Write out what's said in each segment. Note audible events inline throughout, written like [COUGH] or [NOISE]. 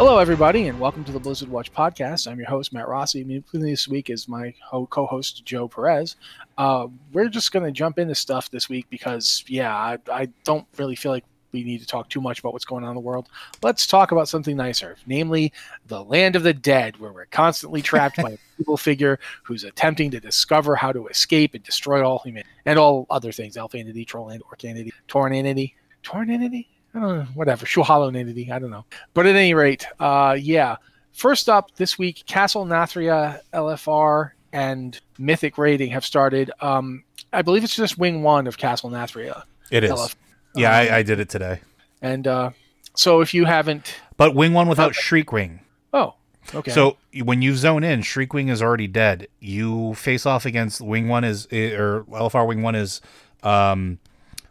Hello, everybody, and welcome to the Blizzard Watch podcast. I'm your host, Matt Rossi. With me this week is my co-host, Joe Perez. Uh, we're just going to jump into stuff this week because, yeah, I, I don't really feel like we need to talk too much about what's going on in the world. Let's talk about something nicer, namely the land of the dead, where we're constantly trapped by a [LAUGHS] evil figure who's attempting to discover how to escape and destroy all humanity and all other things: Elf entity, Troll entity, Orc entity, Tauren entity, Tauren entity. I don't know, whatever, Shuhallow entity. I don't know. But at any rate, uh, yeah. First up this week, Castle Nathria LFR and Mythic Raiding have started. Um, I believe it's just Wing One of Castle Nathria. It is. Yeah, I, I did it today. And uh, so if you haven't, But wing one without Shriekwing. oh, okay. So when you zone in, Shriekwing is already dead. You face off against wing one is or LFR wing one is um,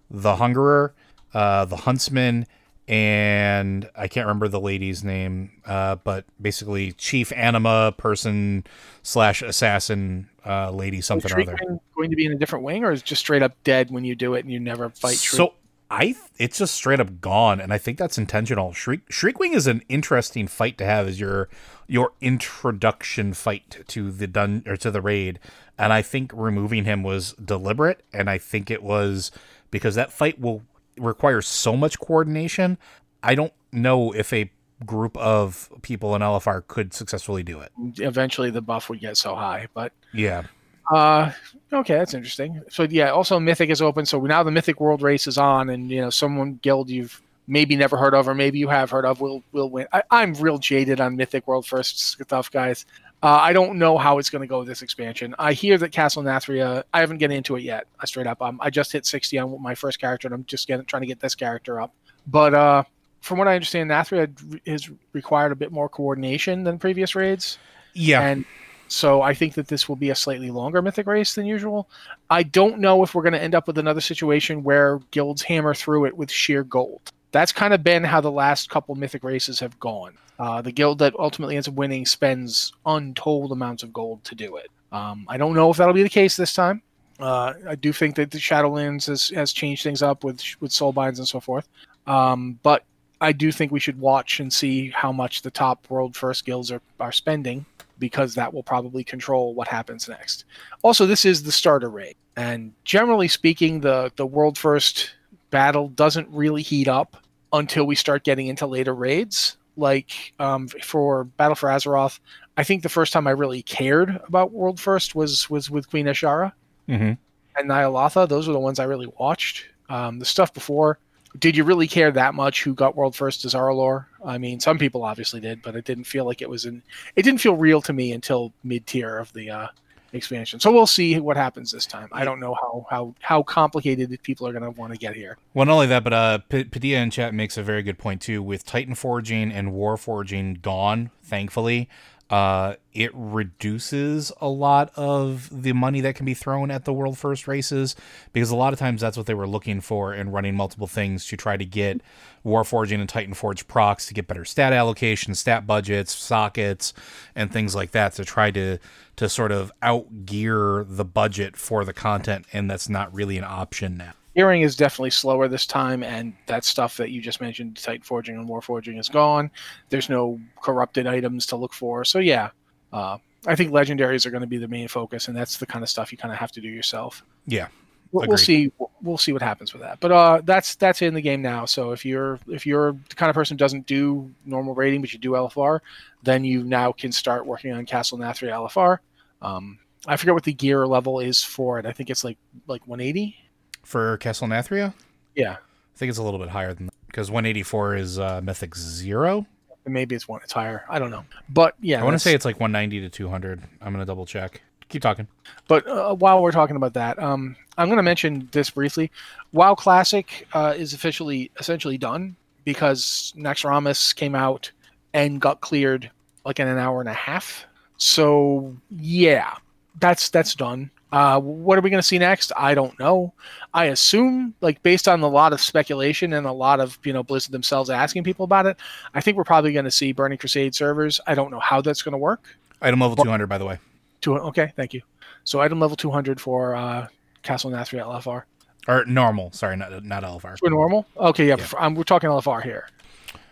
the hungerer, uh, the huntsman, and I can't remember the lady's name, uh, but basically chief anima person slash assassin uh, lady something or other. Going to be in a different wing, or is just straight up dead when you do it and you never fight Shriek? So I it's just straight up gone, and I think that's intentional. Shriek Shriekwing is an interesting fight to have as your your introduction fight to the dun or to the raid, and I think removing him was deliberate, and I think it was because that fight will require so much coordination. I don't know if a group of people in LFR could successfully do it. Eventually, the buff would get so high, but Yeah, Uh, okay, that's interesting. So yeah, also Mythic is open. So now the Mythic World Race is on, and you know, someone guild you've maybe never heard of, or maybe you have heard of, will will win. I, I'm real jaded on Mythic World First stuff, guys. Uh, I don't know how it's going to go with this expansion. I hear that Castle Nathria. I haven't get into it yet. I straight up. Um, I just hit 60 on my first character, and I'm just getting trying to get this character up. But uh, from what I understand, Nathria has required a bit more coordination than previous raids. yeah. And so I think that this will be a slightly longer mythic race than usual. I don't know if we're going to end up with another situation where guilds hammer through it with sheer gold. That's kind of been how the last couple mythic races have gone. Uh, the guild that ultimately ends up winning spends untold amounts of gold to do it. Um, I don't know if that'll be the case this time. Uh, I do think that the Shadowlands has, has changed things up with with soulbinds and so forth. Um, but I do think we should watch and see how much the top world first guilds are, are spending because that will probably control what happens next. Also, this is the starter raid, and generally speaking, the the world first battle doesn't really heat up until we start getting into later raids. Like um, for Battle for Azeroth, I think the first time I really cared about world first was was with Queen Azshara hmm and Ny'alotha. Those were the ones I really watched. Um, the stuff before, did you really care that much who got world first Dazar'alor? I mean, some people obviously did, but it didn't feel like it was in. It didn't feel real to me until mid tier of the uh, expansion. So we'll see what happens this time. I don't know how how how complicated people are going to want to get here. Well, not only that, but uh, P- Padilla in chat makes a very good point too. With Titan forging and War forging gone, thankfully, uh, it reduces a lot of the money that can be thrown at the world first races because a lot of times that's what they were looking for in running multiple things to try to get War forging and Titan forge procs to get better stat allocation, stat budgets, sockets, and things like that to try to to sort of outgear the budget for the content, and that's not really an option now. Hearing is definitely slower this time, and that stuff that you just mentioned, Titan Forging and War Forging, is gone. There's no corrupted items to look for. So, yeah, uh, I think legendaries are going to be the main focus, and that's the kind of stuff you kind of have to do yourself. Yeah. We'll, we'll see. We'll see what happens with that. But uh, that's that's in the game now. So if you're if you're the kind of person who doesn't do normal rating, but you do LFR, then you now can start working on Castle Nathria LFR. Um, I forget what the gear level is for it. I think it's like like 180. For Castle Nathria, Yeah, I think it's a little bit higher than that because 184 is uh, Mythic Zero. maybe it's one. It's higher. I don't know. But yeah, I want to say it's like 190 to 200. I'm gonna double check. Keep talking. But uh, while we're talking about that, um, I'm going to mention this briefly. WoW Classic uh, is officially essentially done because Naxxramas came out and got cleared like in an hour and a half. So yeah, that's that's done. Uh, what are we going to see next? I don't know. I assume, like based on a lot of speculation and a lot of you know Blizzard themselves asking people about it, I think we're probably going to see Burning Crusade servers. I don't know how that's going to work. Item level 200, by the way. Two, okay, thank you. So item level 200 for uh, Castle Nathria LFR. Or normal. Sorry, not not LFR. For normal? Okay, yeah, Yeah. Um, we're talking LFR here.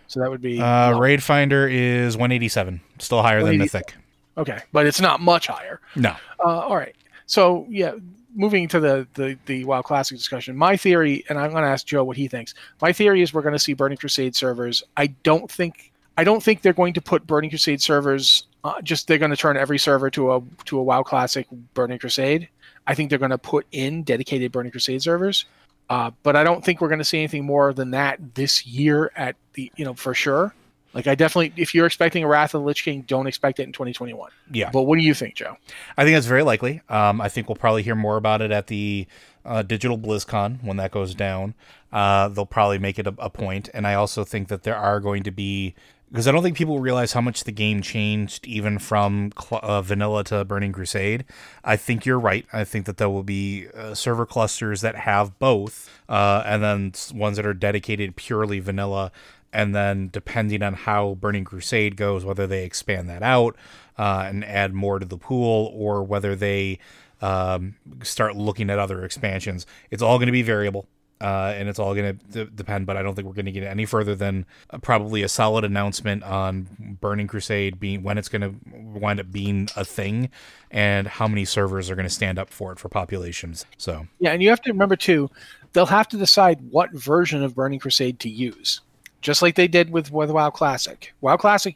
So that would be Uh. Raid Finder is 187, still higher than 180. Mythic. okay, but it's not much higher. No. Uh, all right. So yeah, moving to the the the WoW Classic discussion. My theory, and I'm going to ask Joe what he thinks. My theory is we're going to see Burning Crusade servers. I don't think I don't think they're going to put Burning Crusade servers. Uh, just they're going to turn every server to a to a WoW Classic Burning Crusade. I think they're going to put in dedicated Burning Crusade servers. Uh, but I don't think we're going to see anything more than that this year at the you know for sure. Like I definitely, if you're expecting a Wrath of the Lich King, don't expect it in 2021. Yeah. But what do you think, Joe? I think that's very likely. Um, I think we'll probably hear more about it at the uh, digital BlizzCon when that goes down. Uh, they'll probably make it a, a point, and I also think that there are going to be because I don't think people realize how much the game changed even from cl- uh, vanilla to Burning Crusade. I think you're right. I think that there will be uh, server clusters that have both, uh, and then ones that are dedicated purely vanilla. And then, depending on how Burning Crusade goes, whether they expand that out uh, and add more to the pool, or whether they um, start looking at other expansions, it's all going to be variable uh, and it's all going to d- depend. But I don't think we're going to get any further than uh, probably a solid announcement on Burning Crusade being when it's going to wind up being a thing, and how many servers are going to stand up for it for populations. So Yeah, and you have to remember too, they'll have to decide what version of Burning Crusade to use, just like they did with, with WoW Classic. WoW Classic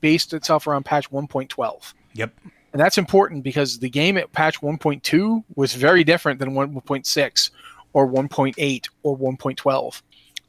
based itself around patch 1.12. yep, And that's important because the game at patch 1.2 was very different than 1.6 or 1.8 or 1.12.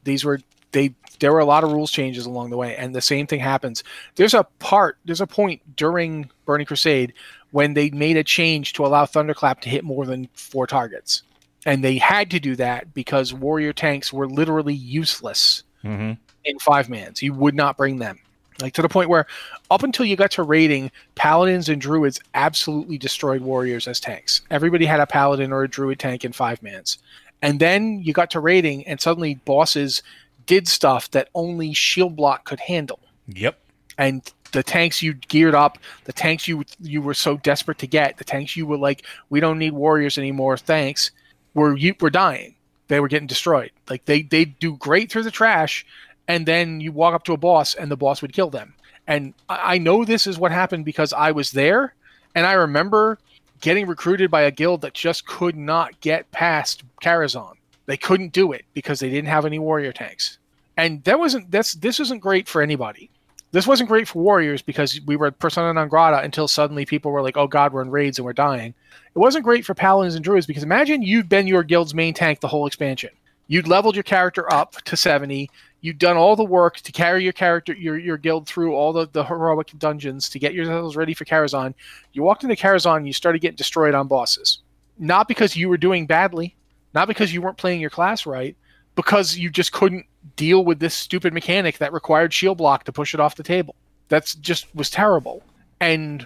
These were they there were a lot of rules changes along the way and the same thing happens. There's a part, there's a point during Burning Crusade when they made a change to allow Thunderclap to hit more than 4 targets. And they had to do that because warrior tanks were literally useless mm-hmm. In five mans. You would not bring them. Like to the point where up until you got to raiding, paladins and druids absolutely destroyed warriors as tanks. Everybody had a paladin or a druid tank in five mans. And then you got to raiding and suddenly bosses did stuff that only shield block could handle. yep, And the tanks you geared up, the tanks you you were so desperate to get, the tanks you were like, we don't need warriors anymore, thanks, were you were dying. They were getting destroyed. Like they they do great through the trash, and then you walk up to a boss and the boss would kill them. And I, I know this is what happened because I was there, and I remember getting recruited by a guild that just could not get past Karazhan. They couldn't do it because they didn't have any warrior tanks. And that wasn't that's this isn't great for anybody this wasn't great for warriors because we were persona non grata until suddenly people were like, "Oh God, we're in raids and we're dying." It wasn't great for paladins and druids because imagine you'd been your guild's main tank the whole expansion. You'd leveled your character up to seventy. You'd done all the work to carry your character, your your guild through all the, the heroic dungeons to get yourselves ready for Karazhan. You walked into Karazhan, and you started getting destroyed on bosses, not because you were doing badly, not because you weren't playing your class right, because you just couldn't deal with this stupid mechanic that required shield block to push it off the table. That's just was terrible. And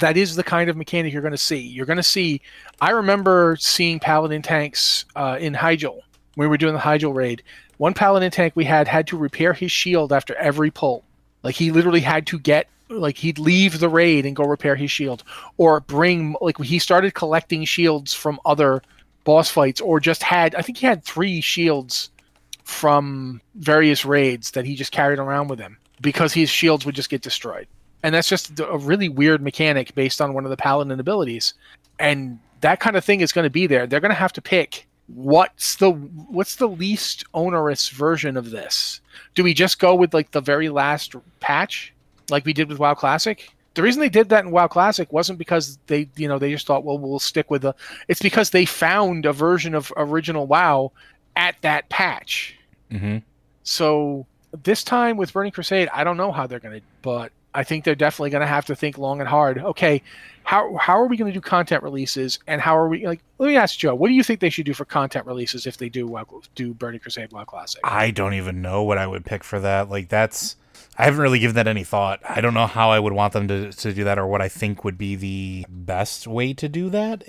that is the kind of mechanic you're going to see. You're going to see. I remember seeing paladin tanks uh, in Hyjal when we were doing the Hyjal raid. One paladin tank we had had to repair his shield after every pull. Like he literally had to get like he'd leave the raid and go repair his shield, or bring like he started collecting shields from other boss fights, or just had I think he had three shields from various raids that he just carried around with him because his shields would just get destroyed. And that's just a really weird mechanic based on one of the paladin abilities. And that kind of thing is going to be there. They're going to have to pick what's the what's the least onerous version of this. Do we just go with like the very last patch like we did with WoW Classic? The reason they did that in WoW Classic wasn't because they, you know, they just thought, well, we'll stick with the. It's because they found a version of original WoW at that patch. mm-hmm. So this time with Burning Crusade, I don't know how they're going to, but I think they're definitely going to have to think long and hard. Okay, how how are we going to do content releases, and how are we like? Let me ask Joe, what do you think they should do for content releases if they do WoW, do Burning Crusade WoW Classic? I don't even know what I would pick for that. Like that's I haven't really given that any thought. I don't know how I would want them to to do that or what I think would be the best way to do that.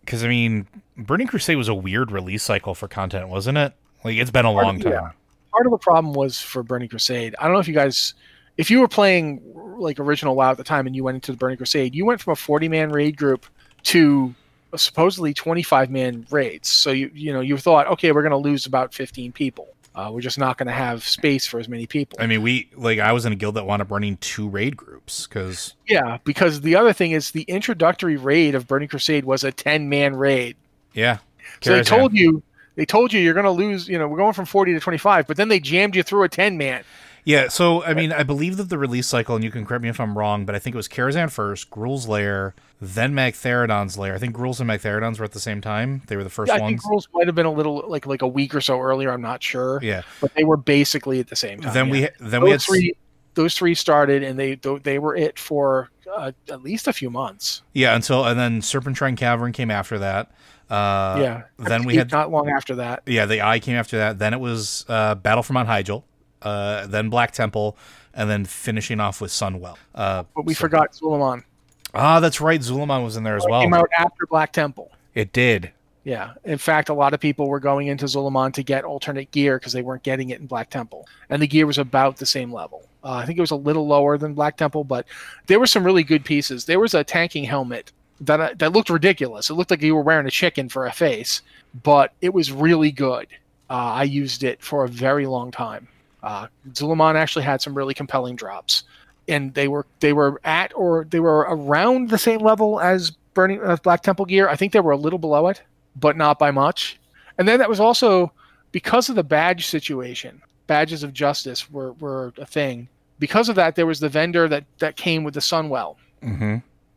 Because I mean, Burning Crusade was a weird release cycle for content, wasn't it? Like it's been a long time. yeah. Part of the problem was for Burning Crusade. I don't know if you guys, if you were playing like original WoW at the time and you went into the Burning Crusade, you went from a 40 man raid group to supposedly 25 man raids. So you you know you thought, okay, we're going to lose about 15 people. Uh, we're just not going to have space for as many people. I mean, we like I was in a guild that wound up running two raid groups because yeah, because the other thing is the introductory raid of Burning Crusade was a ten man raid. yeah, So they told you they told you you're going to lose. You know, we're going from forty to twenty five, but then they jammed you through a ten man. Yeah, so I mean, I believe that the release cycle, and you can correct me if I'm wrong, but I think it was Karazhan first, Gruul's Lair, then Magtheridon's Lair. I think Gruul's and Magtheridon's were at the same time. They were the first Yeah, I ones. think Gruul's might have been a little like like a week or so earlier. I'm not sure, yeah. but they were basically at the same time. then yeah. we then we had those three those three started and they they were it for uh, at least a few months. yeah until and then Serpentshrine Cavern came after that. Uh, yeah. Then we had not long after that. yeah the Eye came after that. Then it was uh, Battle for Mount Hyjal, uh, then Black Temple, and then finishing off with Sunwell. Uh, But we so- forgot Zul'Aman. Ah, that's right. Zul'Aman was in there as well. Came out after Black Temple. It did. Yeah. In fact, a lot of people were going into Zul'Aman to get alternate gear because they weren't getting it in Black Temple. And the gear was about the same level. Uh, I think it was a little lower than Black Temple, but there were some really good pieces. There was a tanking helmet that uh, that looked ridiculous. It looked like you were wearing a chicken for a face, but it was really good. Uh, I used it for a very long time. Uh, Zul'Aman actually had some really compelling drops, and they were they were at or they were around the same level as Burning uh, Black Temple gear. I think they were a little below it, but not by much. And then that was also because of the badge situation. Badges of justice were, were a thing. Because of that, there was the vendor that that came with the Sunwell, Mm-hmm.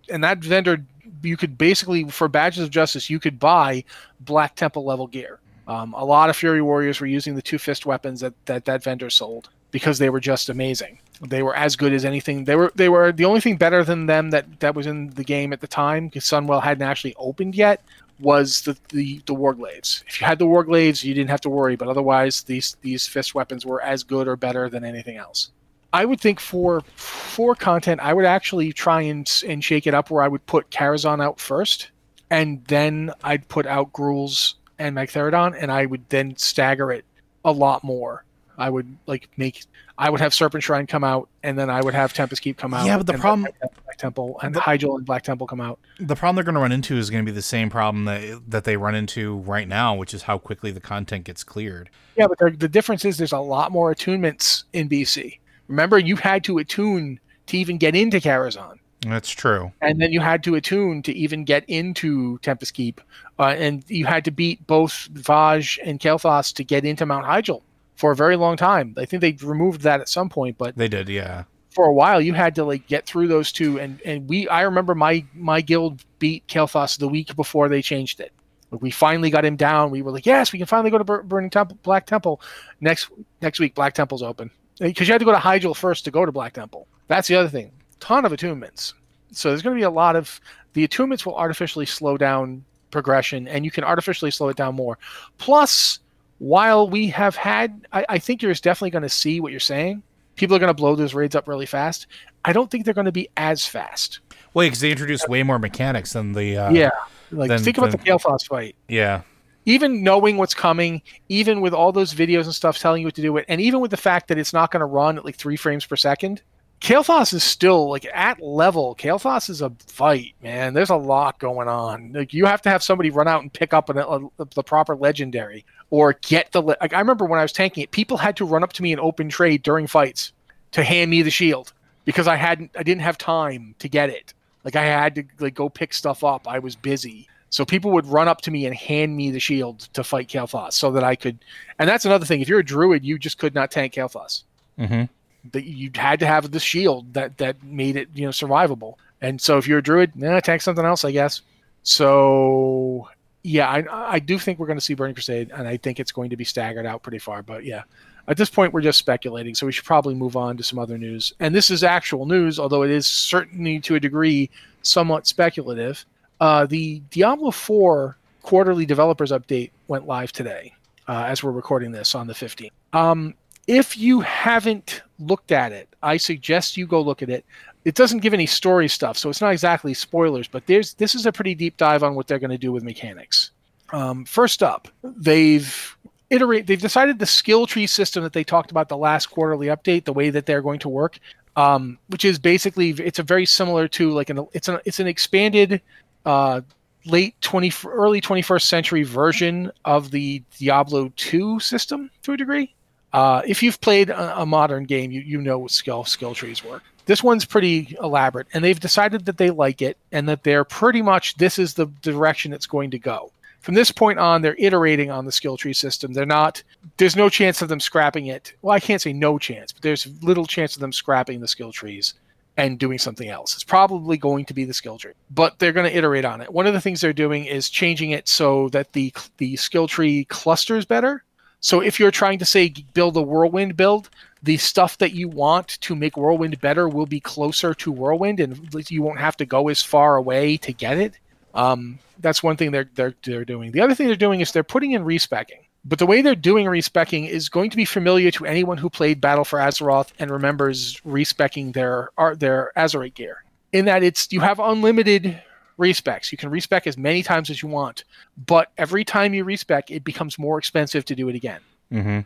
and that vendor you could basically for badges of justice you could buy Black Temple level gear. Um, a lot of Fury Warriors were using the two fist weapons that, that that vendor sold because they were just amazing. They were as good as anything. They were they were the only thing better than them that that was in the game at the time because Sunwell hadn't actually opened yet was the the, the Warglaives. If you had the Warglaives, you didn't have to worry. But otherwise, these these fist weapons were as good or better than anything else. I would think for for content, I would actually try and and shake it up where I would put Karazhan out first, and then I'd put out Gruul's and Magtheridon, and I would then stagger it a lot more. I would like make I would have Serpent Shrine come out, and then I would have Tempest Keep come out. Yeah, but the problem- Black Temple and the- Hyjal and Black Temple come out. The problem they're going to run into is going to be the same problem that that they run into right now, which is how quickly the content gets cleared. Yeah, but the, the difference is there's a lot more attunements in BC. Remember, you had to attune to even get into Karazhan. That's true. and then you had to attune to even get into Tempest Keep, uh, and you had to beat both Vashj and Kael'thas to get into Mount Hyjal for a very long time. I think they removed that at some point, but They did, yeah. for a while you had to like get through those two. And and we, I remember my my guild beat Kael'thas the week before they changed it. Like we finally got him down. We were like, yes, we can finally go to Bur- Burning Temple, Black Temple. Next next week, Black Temple's open because you had to go to Hyjal first to go to Black Temple. That's the other thing. Ton of attunements. So there's going to be a lot of the attunements will artificially slow down progression, and you can artificially slow it down more. Plus, while we have had, I, I think you're definitely going to see what you're saying. People are going to blow those raids up really fast. I don't think they're going to be as fast. Well, because they introduced way more mechanics than the. Uh, yeah, like then- think about then- the Kael'thas fight. Yeah. even knowing what's coming, even with all those videos and stuff telling you what to do it, and even with the fact that it's not going to run at like three frames per second, Kael'thas is still like at level. Kael'thas is a fight, man. There's a lot going on. Like you have to have somebody run out and pick up an, a, the proper legendary or get the. le- Like I remember when I was tanking it, people had to run up to me in open trade during fights to hand me the shield because I hadn't, I didn't have time to get it. Like I had to like go pick stuff up. I was busy. So people would run up to me and hand me the shield to fight Kael'thas so that I could. And that's another thing. If you're a druid, you just could not tank Kael'thas. Mm-hmm. That you had to have the shield that that made it you know survivable. And so if you're a druid, nah, tank something else, I guess. So yeah, I I do think we're going to see Burning Crusade, and I think it's going to be staggered out pretty far. But yeah, at this point we're just speculating, so we should probably move on to some other news. And this is actual news, although it is certainly to a degree somewhat speculative. Uh, the Diablo 4 quarterly developers update went live today, uh, as we're recording this on the 15th. Um, if you haven't looked at it, I suggest you go look at it. It doesn't give any story stuff, so it's not exactly spoilers, but there's this is a pretty deep dive on what they're going to do with mechanics. Um, first up, they've iterate they've decided the skill tree system that they talked about the last quarterly update, the way that they're going to work, um, which is basically it's a very similar to like an it's an it's an expanded uh, late 20 early 21st century version of the Diablo 2 system to a degree Uh, if you've played a, a modern game, you, you know what skill skill trees work. This one's pretty elaborate, and they've decided that they like it and that they're pretty much this is the direction it's going to go. From this point on, they're iterating on the skill tree system. They're not. There's no chance of them scrapping it. Well, I can't say no chance, but there's little chance of them scrapping the skill trees and doing something else. It's probably going to be the skill tree, but they're going to iterate on it. One of the things they're doing is changing it so that the the skill tree clusters better. So if you're trying to say build a whirlwind build, the stuff that you want to make whirlwind better will be closer to whirlwind, and you won't have to go as far away to get it. Um, that's one thing they're, they're they're doing. The other thing they're doing is they're putting in respecking. But the way they're doing respecking is going to be familiar to anyone who played Battle for Azeroth and remembers respecking their their Azerite gear. In that it's you have unlimited respecs. You can respec as many times as you want, but every time you respec, it becomes more expensive to do it again. Mm-hmm.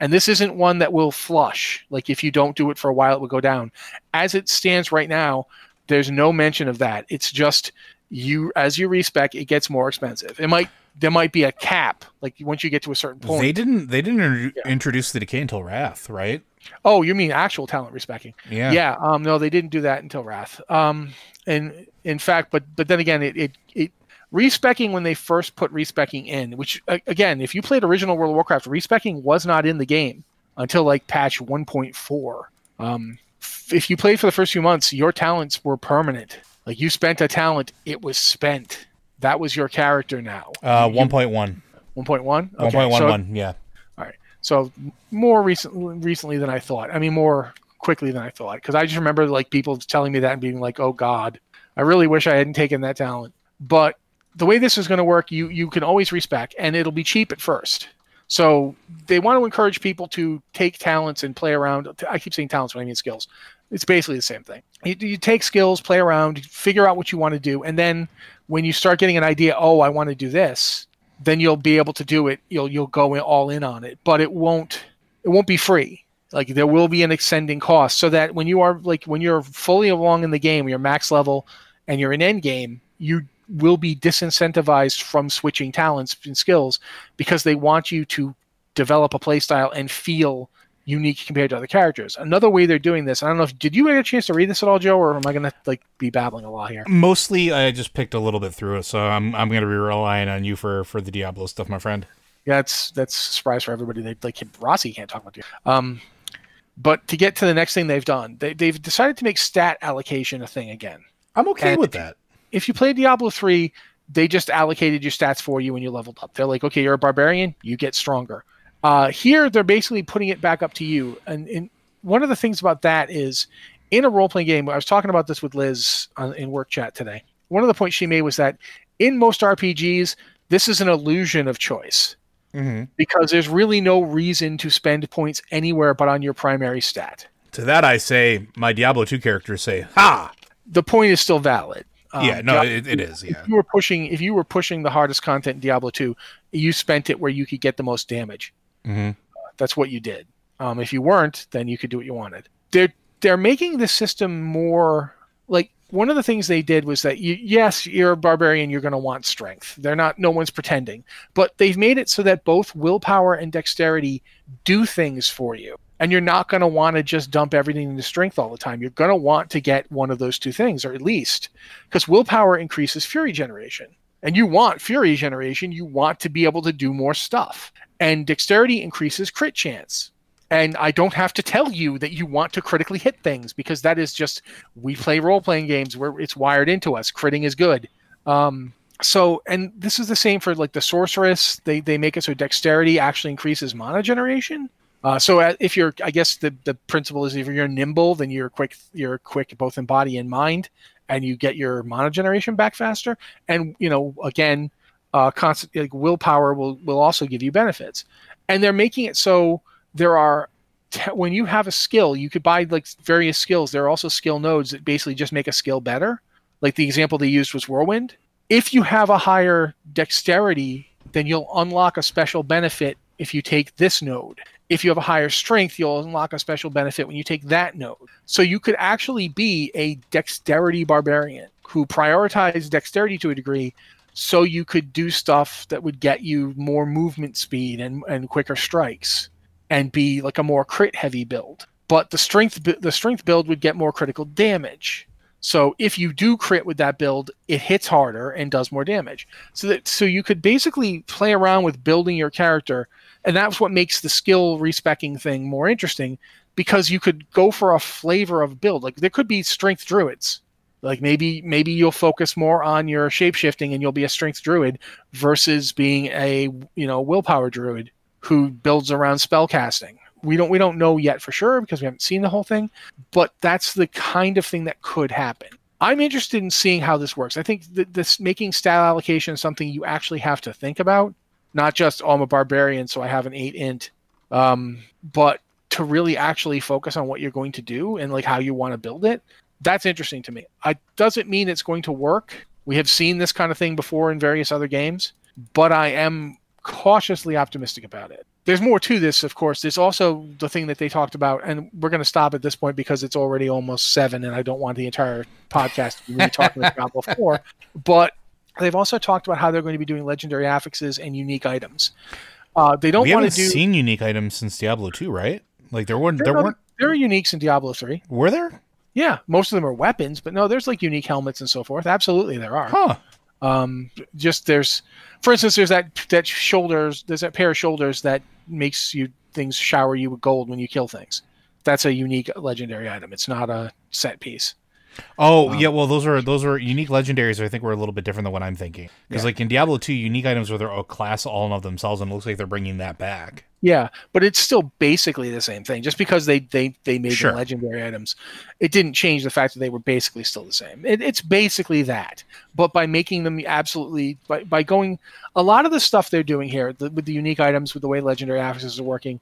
And this isn't one that will flush. Like if you don't do it for a while, it will go down. As it stands right now, there's no mention of that. It's just you as you respec, it gets more expensive. It might there might be a cap, like once you get to a certain point. They didn't they didn't inter- yeah. introduce the decay until Wrath, right? Oh, you mean actual talent respecking? Yeah. Yeah. Um, no, they didn't do that until Wrath. Um, and in fact, but but then again, it it, it respecking when they first put respecking in, which again, if you played original World of Warcraft, respecking was not in the game until like patch 1.4. Um, if you played for the first few months, your talents were permanent. Like you spent a talent, it was spent. That was your character now. Uh, one point one. One point one. One point one one. Yeah. All right. So more recently, recently than I thought. I mean, more quickly than I thought. Because I just remember like people telling me that and being like, "Oh God, I really wish I hadn't taken that talent." But the way this is going to work, you you can always respec, and it'll be cheap at first. So they want to encourage people to take talents and play around. I keep saying talents when I mean skills. It's basically the same thing. You, you take skills, play around, figure out what you want to do, and then when you start getting an idea, oh, I want to do this, then you'll be able to do it. You'll you'll go all in on it, but it won't it won't be free. Like there will be an ascending cost, so that when you are like when you're fully along in the game, you're max level, and you're in end game, you will be disincentivized from switching talents and skills because they want you to develop a playstyle and feel unique compared to other characters. Another way they're doing this, I don't know if did you get a chance to read this at all, Joe, or am I going to like be babbling a lot here? Mostly, I just picked a little bit through it, so I'm I'm going to be relying on you for for the Diablo stuff, my friend. Yeah, that's that's a surprise for everybody. They like Rossi can't talk about you. Um, but to get to the next thing they've done, they they've decided to make stat allocation a thing again. I'm okay and with that. If you play Diablo three, they just allocated your stats for you when you leveled up. They're like, okay, you're a barbarian, you get stronger. Uh, here, they're basically putting it back up to you. And, and one of the things about that is in a role playing game, I was talking about this with Liz on, in work chat today. One of the points she made was that in most RPGs, this is an illusion of choice mm-hmm. because there's really no reason to spend points anywhere but on your primary stat. To that, I say, my Diablo 2 characters say, ha! The point is still valid. Um, yeah, no, Diablo, it, it is. Yeah. If you were pushing, if you were pushing the hardest content in Diablo 2, you spent it where you could get the most damage. Mm-hmm. Uh, that's what you did. Um, if you weren't, then you could do what you wanted. They're they're making the system more like one of the things they did was that you, yes, you're a barbarian, you're going to want strength. They're not, no one's pretending, but they've made it so that both willpower and dexterity do things for you. And you're not going to want to just dump everything into strength all the time. You're going to want to get one of those two things, or at least because willpower increases fury generation. And you want fury generation, you want to be able to do more stuff and dexterity increases crit chance. And I don't have to tell you that you want to critically hit things because that is just we play role playing games where it's wired into us. Critting is good. Um, so, and this is the same for like the sorceress. They they make it so dexterity actually increases mana generation. Uh, so if you're, I guess the the principle is if you're nimble, then you're quick. You're quick both in body and mind, and you get your mana generation back faster. And you know, again, uh, constant like willpower will will also give you benefits, and they're making it so there are te- when you have a skill, you could buy like various skills. There are also skill nodes that basically just make a skill better. Like the example they used was Whirlwind. If you have a higher dexterity, then you'll unlock a special benefit if you take this node. If you have a higher strength, you'll unlock a special benefit when you take that node. So you could actually be a dexterity barbarian who prioritizes dexterity to a degree so you could do stuff that would get you more movement speed and, and quicker strikes. And be like a more crit heavy build. But the strength the strength build would get more critical damage. So if you do crit with that build, it hits harder and does more damage. So that so you could basically play around with building your character, and that's what makes the skill respecking thing more interesting because you could go for a flavor of build. Like there could be strength druids. Like maybe maybe you'll focus more on your shapeshifting and you'll be a strength druid versus being a you know willpower druid who builds around spellcasting. We don't we don't know yet for sure because we haven't seen the whole thing, but that's the kind of thing that could happen. I'm interested in seeing how this works. I think that this making stat allocation is something you actually have to think about, not just oh, I'm a barbarian, so I have an eight int, um, but to really actually focus on what you're going to do and like how you want to build it. That's interesting to me. I doesn't mean it's going to work. We have seen this kind of thing before in various other games, but I am cautiously optimistic about it. There's more to this, of course. There's also the thing that they talked about, and we're going to stop at this point because it's already almost seven, and I don't want the entire podcast to be really talking about Diablo [LAUGHS] 4. But they've also talked about how they're going to be doing legendary affixes and unique items. Uh, they don't want to do. seen unique items since Diablo 2, right? Like there weren't. There, there weren't. There are uniques in Diablo 3. Were there? Yeah, most of them are weapons, but no, there's like unique helmets and so forth. Absolutely, there are. Huh. Um, just there's, for instance, there's that that shoulders. There's that pair of shoulders that makes you things shower you with gold when you kill things. That's a unique legendary item. It's not a set piece. Oh um, yeah, well those are those are unique legendaries. I think were a little bit different than what I'm thinking. Because yeah. like in Diablo 2, unique items were their a class all of themselves, and it looks like they're bringing that back. Yeah, but it's still basically the same thing. Just because they they they made sure. legendary items, it didn't change the fact that they were basically still the same. It, it's basically that, but by making them absolutely by by going a lot of the stuff they're doing here the, with the unique items, with the way legendary affixes are working.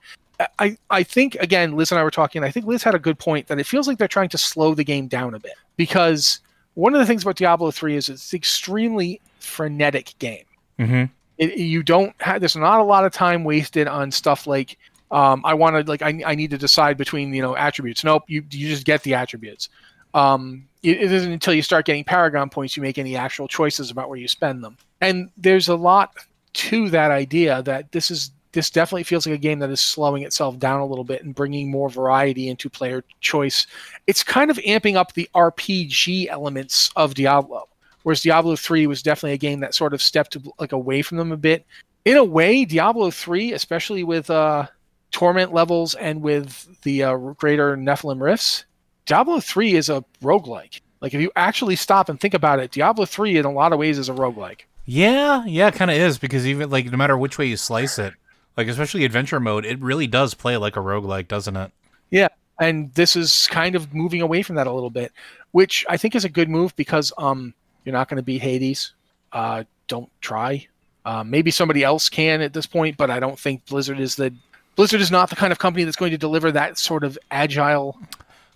I, I think again, Liz and I were talking. I think Liz had a good point that it feels like they're trying to slow the game down a bit because one of the things about Diablo three is it's an extremely frenetic game. Mm-hmm. It, you don't have there's not a lot of time wasted on stuff like um, I want to like I, I need to decide between you know attributes. Nope, you you just get the attributes. Um, it, it isn't until you start getting paragon points you make any actual choices about where you spend them. And there's a lot to that idea that this is this definitely feels like a game that is slowing itself down a little bit and bringing more variety into player choice. It's kind of amping up the RPG elements of Diablo, whereas Diablo 3 was definitely a game that sort of stepped like away from them a bit. In a way, Diablo 3, especially with uh, torment levels and with the uh, greater Nephalem rifts, Diablo 3 is a roguelike. Like if you actually stop and think about it, Diablo 3 in a lot of ways is a roguelike. Yeah, yeah, kind of is because even like no matter which way you slice it, like especially adventure mode, it really does play like a roguelike, doesn't it? Yeah. And this is kind of moving away from that a little bit, which I think is a good move because um you're not going to beat Hades. Uh, don't try. Uh, maybe somebody else can at this point, but I don't think Blizzard is the Blizzard is not the kind of company that's going to deliver that sort of agile.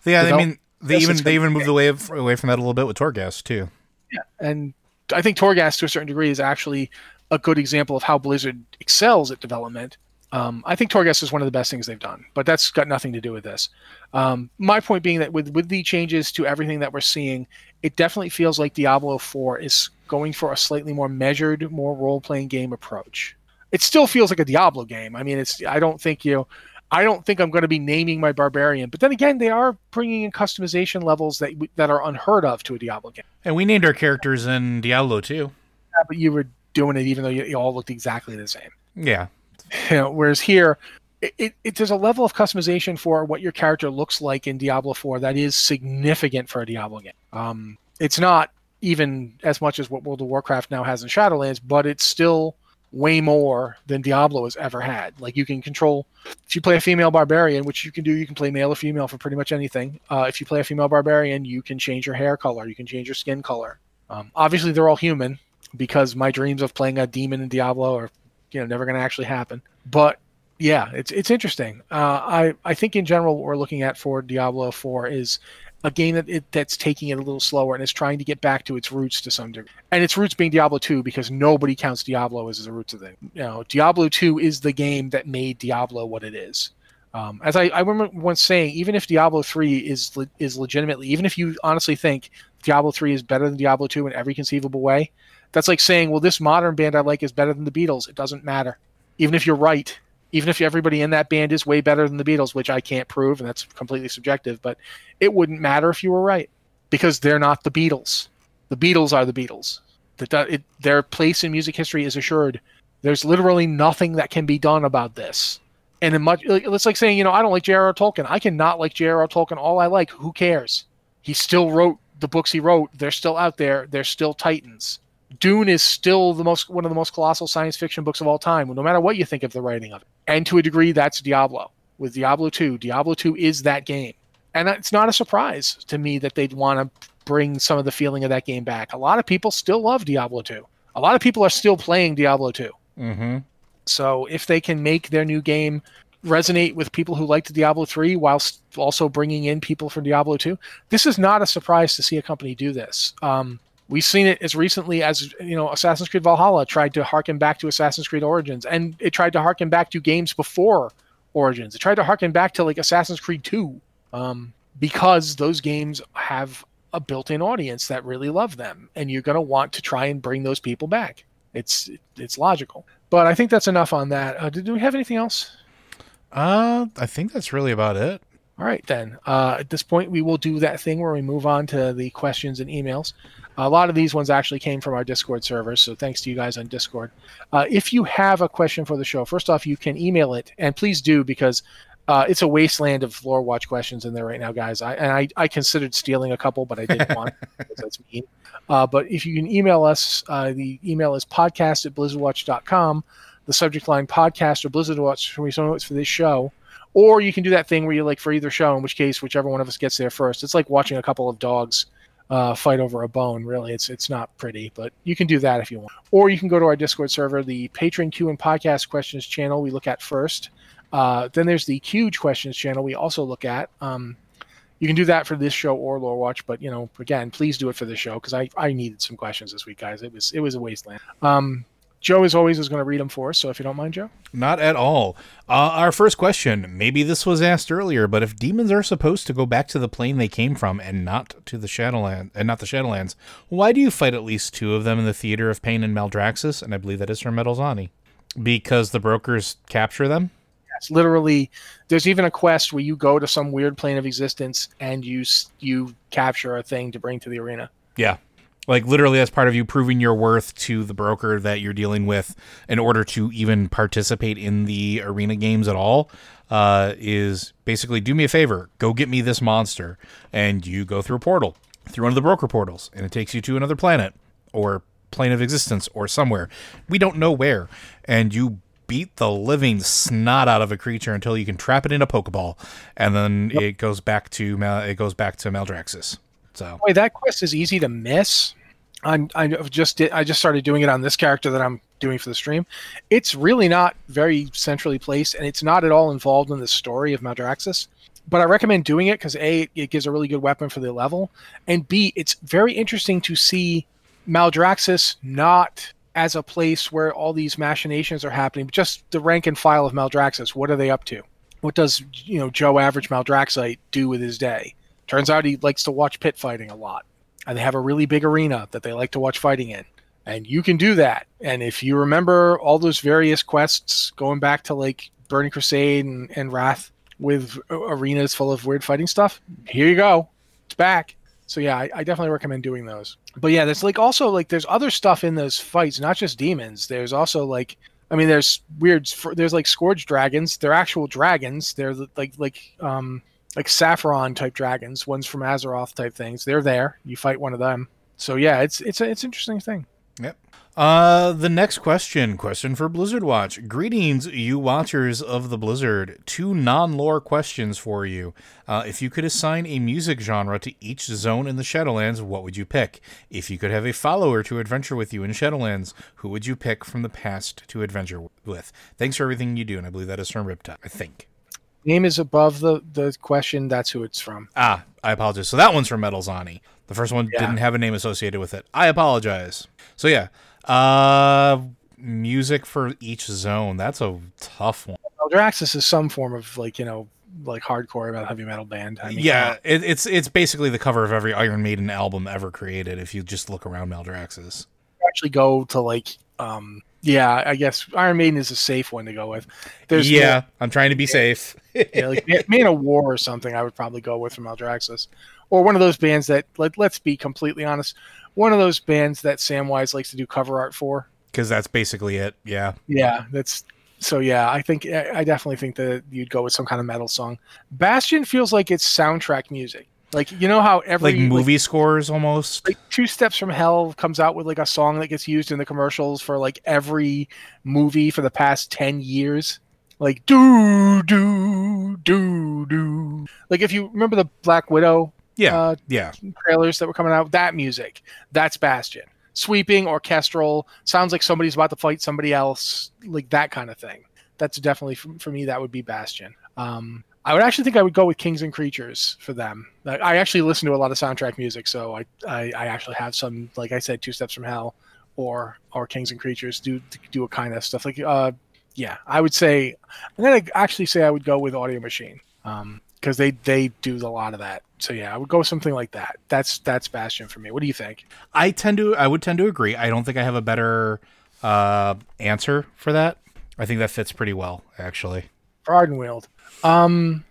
Yeah, I mean they even they even moved away away from that a little bit with Torghast too. Yeah, and I think Torghast to a certain degree is actually a good example of how Blizzard excels at development. Um, I think Torghast is one of the best things they've done, but that's got nothing to do with this. Um, my point being that with with the changes to everything that we're seeing, it definitely feels like Diablo 4 is going for a slightly more measured, more role playing game approach. It still feels like a Diablo game. I mean, it's I don't think you. I don't think I'm going to be naming my barbarian, but then again, they are bringing in customization levels that that are unheard of to a Diablo game. And we named our characters in Diablo too. Yeah, but you were doing it even though you, you all looked exactly the same. Yeah. [LAUGHS] You know, whereas here, it, it, it, there's a level of customization for what your character looks like in Diablo 4 that is significant for a Diablo game. Um, it's not even as much as what World of Warcraft now has in Shadowlands, but it's still way more than Diablo has ever had. Like you can control if you play a female barbarian, which you can do, you can play male or female for pretty much anything. Uh, if you play a female barbarian, you can change your hair color, you can change your skin color. Um, obviously, they're all human, because my dreams of playing a demon in Diablo are, you know, never going to actually happen. But yeah, it's it's interesting. Uh, I I think in general what we're looking at for Diablo Four is a game that it, that's taking it a little slower and is trying to get back to its roots to some degree. And its roots being Diablo 2 because nobody counts Diablo as the roots of the you know Diablo 2 is the game that made Diablo what it is. Um, as I, I remember once saying, even if Diablo 3 is is legitimately, even if you honestly think Diablo 3 is better than Diablo 2 in every conceivable way, that's like saying, well, this modern band I like is better than the Beatles. It doesn't matter. Even if you're right, even if everybody in that band is way better than the Beatles, which I can't prove, and that's completely subjective, but it wouldn't matter if you were right because they're not the Beatles. The Beatles are the Beatles. That it, their place in music history is assured. There's literally nothing that can be done about this. And in much, it's like saying, you know, I don't like J.R.R. Tolkien. I cannot like J.R.R. Tolkien. All I like, who cares? He still wrote the books he wrote. They're still out there. They're still Titans. Dune is still the most one of the most colossal science fiction books of all time, no matter what you think of the writing of it. And to a degree, that's Diablo. With Diablo 2, Diablo 2 is that game. And it's not a surprise to me that they'd want to bring some of the feeling of that game back. A lot of people still love Diablo 2. A lot of people are still playing Diablo 2. Mm-hmm. So if they can make their new game resonate with people who liked Diablo 3 whilst also bringing in people from Diablo 2, this is not a surprise to see a company do this. Um, We've seen it as recently as you know Assassin's Creed Valhalla tried to harken back to Assassin's Creed Origins, and it tried to harken back to games before Origins. It tried to harken back to like Assassin's Creed Two, um, because those games have a built-in audience that really love them, and you're going to want to try and bring those people back. It's it's logical. But I think that's enough on that. Uh, did we have anything else? Uh, I think that's really about it. All right, then. Uh, at this point, we will do that thing where we move on to the questions and emails. A lot of these ones actually came from our Discord servers, so thanks to you guys on Discord. Uh, if you have a question for the show, first off, you can email it, and please do because uh, it's a wasteland of Lore Watch questions in there right now, guys. I and I, I considered stealing a couple, but I didn't want [LAUGHS] because that's mean. Uh, but if you can email us, uh, the email is podcast at blizzardwatch.com. The subject line podcast or Blizzard Watch for notes for this show. Or you can do that thing where you like for either show, in which case, whichever one of us gets there first. It's like watching a couple of dogs uh, fight over a bone. Really, it's it's not pretty, but you can do that if you want. Or you can go to our Discord server, the Patron Q and Podcast Questions channel. We look at first. Uh, then there's the huge questions channel. We also look at. Um, you can do that for this show or Lore Watch, but you know, again, please do it for this show because I, I needed some questions this week, guys. It was it was a wasteland. Um, Joe, as always, is going to read them for us. So if you don't mind, Joe. Not at all. Uh, our first question maybe this was asked earlier, but if demons are supposed to go back to the plane they came from and not to the Shadowland and not the Shadowlands, why do you fight at least two of them in the Theater of Pain and Maldraxxus? And I believe that is from Metalzani. Because the brokers capture them? Yes, literally. There's even a quest where you go to some weird plane of existence and you you capture a thing to bring to the arena. Yeah, like literally as part of you proving your worth to the broker that you're dealing with in order to even participate in the arena games at all uh, is basically do me a favor go get me this monster and you go through a portal through one of the broker portals and it takes you to another planet or plane of existence or somewhere. We don't know where. And you beat the living snot out of a creature until you can trap it in a pokeball and then yep. it goes back to it goes back to maldraxxus so Boy, that quest is easy to miss. I'm I just did, I just started doing it on this character that I'm doing for the stream. It's really not very centrally placed, and it's not at all involved in the story of Maldraxxus. But I recommend doing it because a it gives a really good weapon for the level, and b it's very interesting to see Maldraxxus not as a place where all these machinations are happening, but just the rank and file of Maldraxxus. What are they up to? What does you know Joe Average Maldraxxite do with his day? Turns out he likes to watch pit fighting a lot. And they have a really big arena that they like to watch fighting in. And you can do that. And if you remember all those various quests going back to like Burning Crusade and, and Wrath with arenas full of weird fighting stuff, here you go. It's back. So yeah, I, I, definitely recommend doing those. But yeah, there's like also like there's other stuff in those fights, not just demons. There's also like I mean, there's weird. There's like scourge dragons. They're actual dragons. They're like like um like Sapphiron type dragons, ones from Azeroth type things. They're there. You fight one of them. So yeah, it's it's a, it's an interesting thing. Yep. Uh, the next question, question for Blizzard Watch. Greetings, you watchers of the Blizzard. Two non-lore questions for you. Uh, if you could assign a music genre to each zone in the Shadowlands, what would you pick? If you could have a follower to adventure with you in Shadowlands, who would you pick from the past to adventure with? Thanks for everything you do, and I believe that is from Riptide. I think name is above the the question. That's who it's from. Ah, I apologize. So that one's from Metalzani. The first one yeah. didn't have a name associated with it. I apologize. So yeah, uh, music for each zone. That's a tough one. Draxus is some form of like you know like hardcore about heavy metal band. I mean, yeah, it, it's it's basically the cover of every Iron Maiden album ever created. If you just look around Maldraxxus, actually go to like um Yeah, I guess Iron Maiden is a safe one to go with. There's yeah, more- I'm trying to be safe. yeah, like Man- of War or something. I would probably go with from Aldraxis, or one of those bands that let let's be completely honest, one of those bands that Samwise likes to do cover art for. Because that's basically it. Yeah. Yeah, that's so. Yeah, I think I definitely think that you'd go with some kind of metal song. Bastion feels like it's soundtrack music. Like you know how every Like movie scores almost. like two steps from hell comes out with like a song that gets used in the commercials for like every movie for the past 10 years like do do do do like if you remember the black widow yeah. uh, yeah. trailers that were coming out that music that's bastion sweeping orchestral sounds like somebody's about to fight somebody else like that kind of thing that's definitely for, for me that would be bastion um I would actually think I would go with Kings and Creatures for them. I actually listen to a lot of soundtrack music, so I, I, I actually have some, like I said, Two Steps from Hell, or or Kings and Creatures do do a kind of stuff like uh yeah. I would say I'm gonna actually say I would go with Audio Machine, um because they they do a lot of that. So yeah, I would go something like that. That's that's Bastion for me. What do you think? I tend to I would tend to agree. I don't think I have a better uh answer for that. I think that fits pretty well, actually. Ardenweald. Um,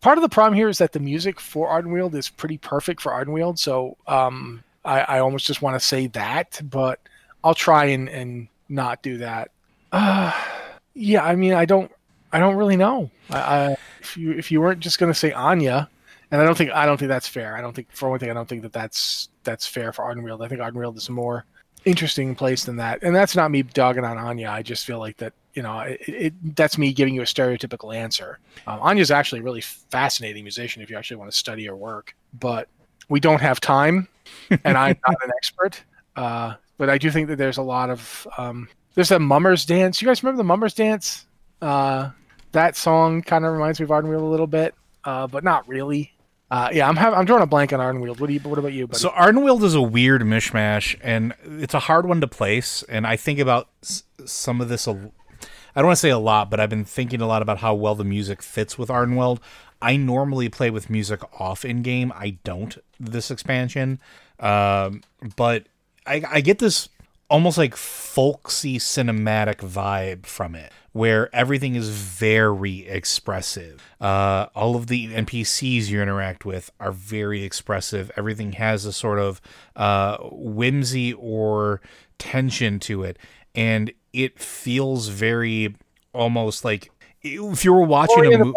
part of the problem here is that the music for Ardenweald is pretty perfect for Ardenweald, so um, I, I almost just want to say that, but I'll try and, and not do that. Uh, [SIGHS] yeah, I mean, I don't, I don't really know. I, I, if you if you weren't just going to say Enya, and I don't think I don't think that's fair. I don't think for one thing, I don't think that that's that's fair for Ardenweald. I think Ardenweald is a more interesting place than that, and that's not me dogging on Enya. I just feel like that you know it, it that's me giving you a stereotypical answer. Um, Enya's actually a really fascinating musician if you actually want to study her work, but we don't have time, and I'm [LAUGHS] not an expert. Uh, but I do think that there's a lot of um, there's a Mummers dance. You guys remember the Mummers dance? Uh, that song kind of reminds me of Ardenweald a little bit, uh, but not really. Uh, yeah, I'm have, I'm drawing a blank on Ardenweald. What do you? What about you? Buddy? So Ardenweald is a weird mishmash, and it's a hard one to place. And I think about s- some of this. A, I don't want to say a lot, but I've been thinking a lot about how well the music fits with Ardenweald. I normally play with music off in game. I don't this expansion, um, but I, I get this almost like folksy cinematic vibe from it where everything is very expressive uh, all of the npcs you interact with are very expressive everything has a sort of uh, whimsy or tension to it and it feels very almost like if you were watching a movie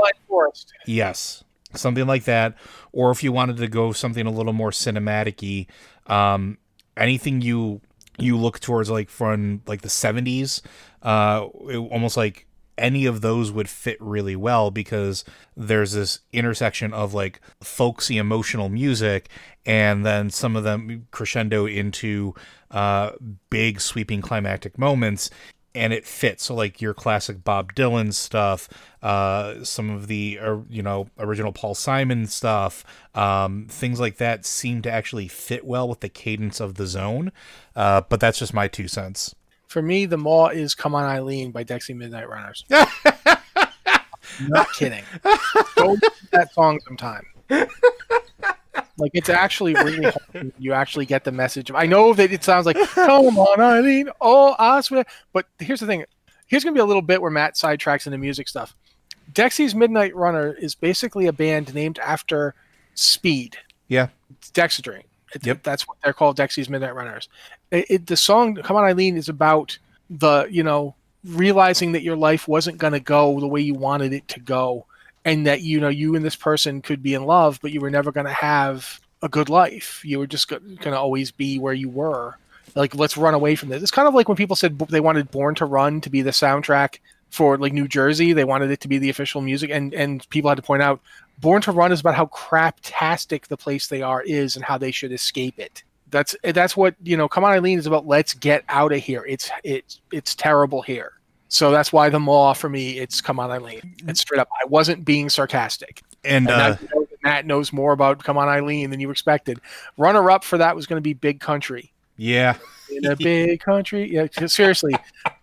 Yes, something like that. Or if you wanted to go something a little more cinematic-y, um, anything you you look towards like from like the seventies, uh, it- almost like any of those would fit really well because there's this intersection of like folksy emotional music and then some of them crescendo into uh, big sweeping climactic moments and it fits. So like your classic bob dylan stuff uh some of the uh, you know original paul simon stuff um things like that seem to actually fit well with the cadence of the zone uh but that's just my two cents For me, the Maw is "Come On Eileen" by Dexy Midnight Runners. [LAUGHS] Not kidding. Go that song sometime. Like it's actually really hard. You actually get the message. I know that it sounds like "Come on, Eileen." Oh, I swear. But here's the thing. Here's gonna be a little bit where Matt sidetracks into music stuff. Dexy's Midnight Runner is basically a band named after Speed. yeah It's Dexedrine. Yep. That's what they're called, Dexy's Midnight Runners. It, it, the song "Come On, Eileen" is about the you know realizing that your life wasn't going to go the way you wanted it to go, and that you know you and this person could be in love, but you were never going to have a good life. You were just going to always be where you were. Like, let's run away from this. It's kind of like when people said they wanted "Born to Run" to be the soundtrack for like New Jersey. They wanted it to be the official music, and and people had to point out Born to Run is about how craptastic the place they are is and how they should escape it. That's that's what you know. Come on, Eileen is about. Let's get out of here. It's it's it's terrible here. So that's why the Maw for me, it's come on, Eileen. It's straight up. I wasn't being sarcastic. and And uh now you know that Matt knows more about Come on, Eileen than you expected. Runner up for that was going to be Big Country. Yeah In a [LAUGHS] big country, Yeah, Seriously,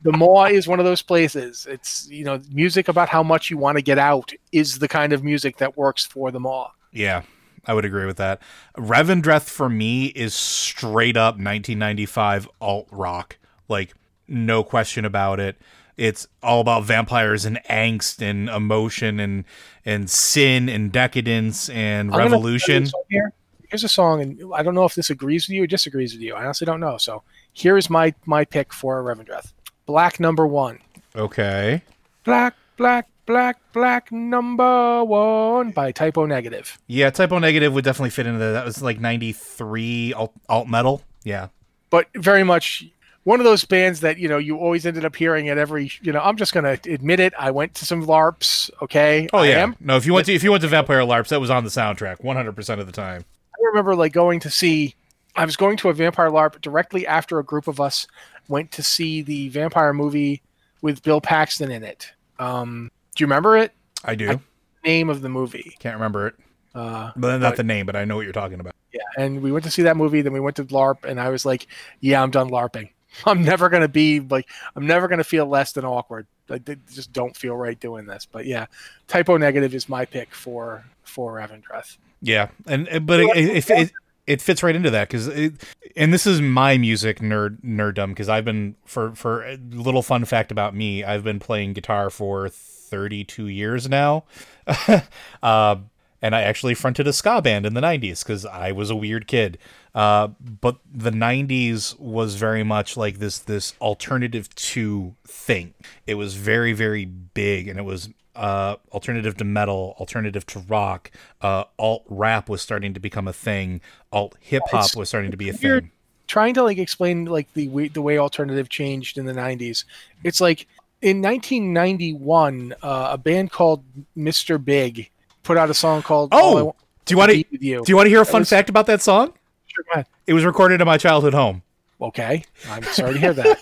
the Maw is one of those places. It's you know music about how much you want to get out is the kind of music that works for the Maw. Yeah, I would agree with that. Revendreth for me is straight up 1995 alt rock. Like no question about it. It's all about vampires and angst and emotion and and sin and decadence and I'm revolution. Here, here's a song, and I don't know if this agrees with you or disagrees with you. I honestly don't know. So here is my my pick for Revendreth. Black number one. Okay. Black, black, black, black number one by Type O Negative. Yeah, Type O Negative would definitely fit into that. That was like '93 alt, alt metal. Yeah. But very much one of those bands that you know you always ended up hearing at every. You know, I'm just gonna admit it. I went to some LARPs. Okay. Oh yeah. No, if you went to if you went to Vampire LARPs, that was on the soundtrack 100 percent of the time. I remember like going to see. I was going to a vampire LARP directly after a group of us went to see the vampire movie with Bill Paxton in it. Um, do you remember it? I do. Name of the movie. Can't remember it, Uh, but not the name. But I know what you're talking about. yeah, and we went to see that movie. Then we went to LARP, and I was like, "Yeah, I'm done LARPing. [LAUGHS] I'm never gonna be like, I'm never gonna feel less than awkward. I just don't feel right doing this." But yeah, Type O Negative is my pick for for Revendreth. Yeah, and and- but it, it, it, it fits right into that because and this is my music nerd nerddom because I've been for for a little fun fact about me I've been playing guitar for 32 years now, [LAUGHS] uh, and I actually fronted a ska band in the 90s because I was a weird kid. Uh, but the 90s was very much like this this alternative to thing. It was very very big and it was uh, alternative to metal, alternative to rock, uh, alt rap was starting to become a thing, alt hip hop was starting to be a thing. Trying to like explain like the way, the way alternative changed in the '90s. It's like in 1991, uh, a band called Mr. Big put out a song called Oh, do you want to With You. do you want to hear a fun was- fact about that song? Sure. It was recorded in my childhood home. Okay, I'm sorry to hear that.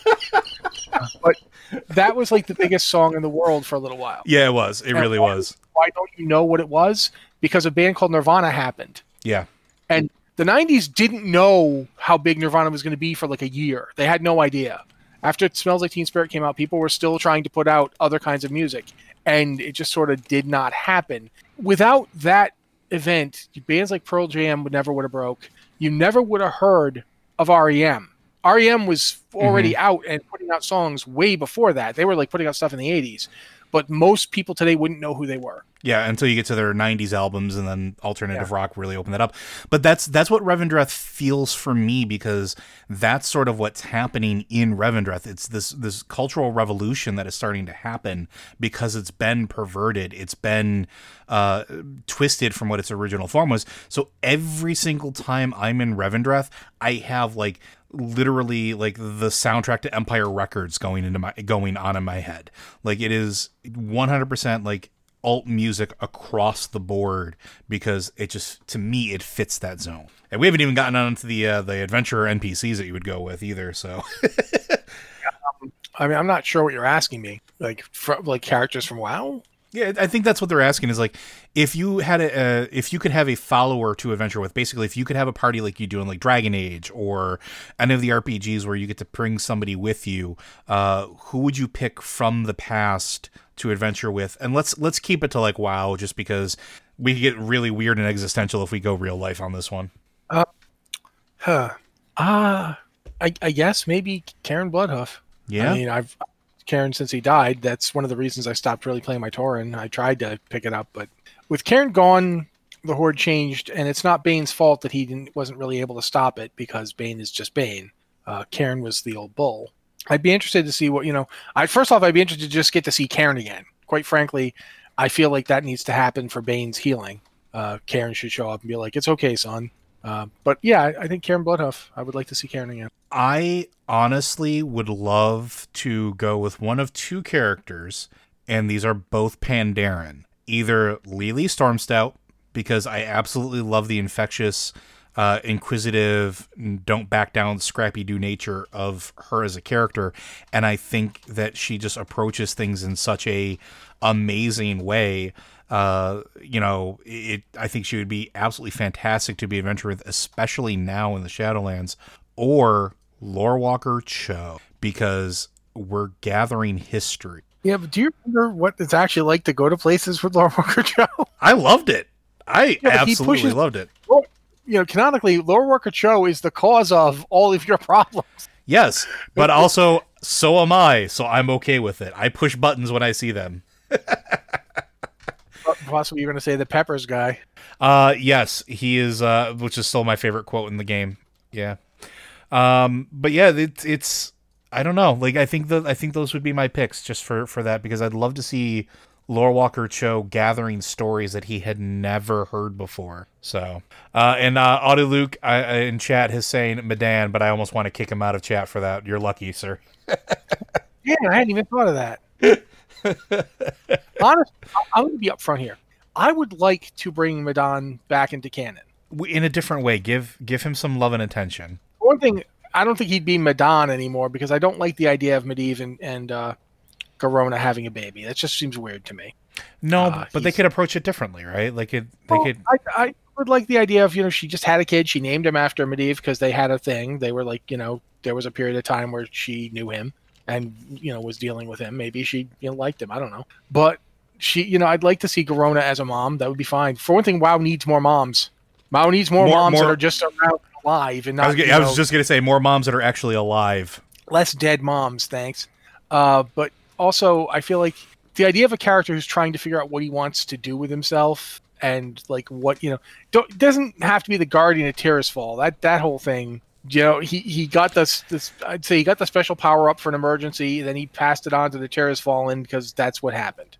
[LAUGHS] but that was like the biggest song in the world for a little while. Yeah, it was. It And really why- was. Why don't you know what it was? Because a band called Nirvana happened. Yeah. And the 90s didn't know how big Nirvana was going to be for like a year. They had no idea. After It Smells Like Teen Spirit came out, people were still trying to put out other kinds of music. And it just sort of did not happen. Without that event, bands like Pearl Jam would never would have broke. You never would have heard of REM. REM was already out and putting out songs way before that. They were like putting out stuff in the 80s. But most people today wouldn't know who they were. Yeah, until you get to their '90s albums, and then alternative rock really opened that up. But that's that's what Revendreth feels for me because that's sort of what's happening in Revendreth. It's this this cultural revolution that is starting to happen because it's been perverted, it's been uh, twisted from what its original form was. So every single time I'm in Revendreth, I have like literally like the soundtrack to Empire Records going into my going on in my head. Like it is 100% like alt music across the board because it just to me it fits that zone. And we haven't even gotten onto the uh, the adventurer NPCs that you would go with either. So [LAUGHS] I mean, I'm not sure what you're asking me. Like, like characters from WoW. Yeah, I think that's what they're asking is like if you had a uh, if you could have a follower to adventure with, basically if you could have a party like you do in like Dragon Age or any of the RPGs where you get to bring somebody with you, uh, who would you pick from the past to adventure with? And let's let's keep it to like WoW, just because we get really weird and existential if we go real life on this one. Uh, Huh. Ah, I, I guess maybe Cairne Bloodhoof. Yeah. I mean, I've Cairne since he died. That's one of the reasons I stopped really playing my Tauren. I tried to pick it up, but with Cairne gone, the horde changed, and it's not Bane's fault that he didn't wasn't really able to stop it because Bane is just Bane. Uh, Cairne was the old bull. I'd be interested to see what you know. I first off, I'd be interested to just get to see Cairne again. Quite frankly, I feel like that needs to happen for Bane's healing. Uh, Cairne should show up and be like, "It's okay, son." Uh, but yeah, I, I think Cairne Bloodhoof. I would like to see Cairne again. I honestly would love to go with one of two characters, and these are both Pandaren. Either Li Li Stormstout, because I absolutely love the infectious, uh, inquisitive, don't back down, scrappy do nature of her as a character, and I think that she just approaches things in such a amazing way. Uh, you know, it. I think she would be absolutely fantastic to be adventure with, especially now in the Shadowlands or Lorewalker Cho because we're gathering history. Yeah, but do you remember what it's actually like to go to places with Lorewalker Cho? I loved it. I Yeah, absolutely pushes- loved it. Well, You know, canonically, Lorewalker Cho is the cause of all of your problems. Yes, but also So am I. So I'm okay with it. I push buttons when I see them. [LAUGHS] Possibly you're going to say the Peppers guy. Uh, yes, he is. Uh, which is still my favorite quote in the game. Yeah. Um, but yeah, it's it's. I don't know. Like I think the I think those would be my picks just for for that because I'd love to see Lorewalker Cho gathering stories that he had never heard before. So, uh, and uh, Audio Luke I, in chat is saying Medan, but I almost want to kick him out of chat for that. You're lucky, sir. [LAUGHS] yeah, I hadn't even thought of that. [LAUGHS] [LAUGHS] Honestly, I'm going to be upfront here. I would like to bring Medan back into canon in a different way. Give give him some love and attention. One thing, I don't think he'd be Medan anymore because I don't like the idea of Medivh and, and uh, Garona having a baby. That just seems weird to me. No, uh, but they could approach it differently, right? Like it, they well, could. I, I would like the idea of you know she just had a kid. She named him after Medivh because they had a thing. They were like you know there was a period of time where she knew him and you know was dealing with him. Maybe she you know, liked him. I don't know, but she you know I'd like to see Garona as a mom. That would be fine. For one thing, WoW needs more moms. WoW needs more, more moms more, that are just around alive and not. I was, I was just gonna say more moms that are actually alive. Less dead moms, thanks. Uh, but also, I feel like the idea of a character who's trying to figure out what he wants to do with himself and like what you know don't doesn't have to be the guardian of Tirisfal. That that whole thing you know, he, he got this this I'd say he got the special power up for an emergency, then he passed it on to the Tirisfal because that's what happened.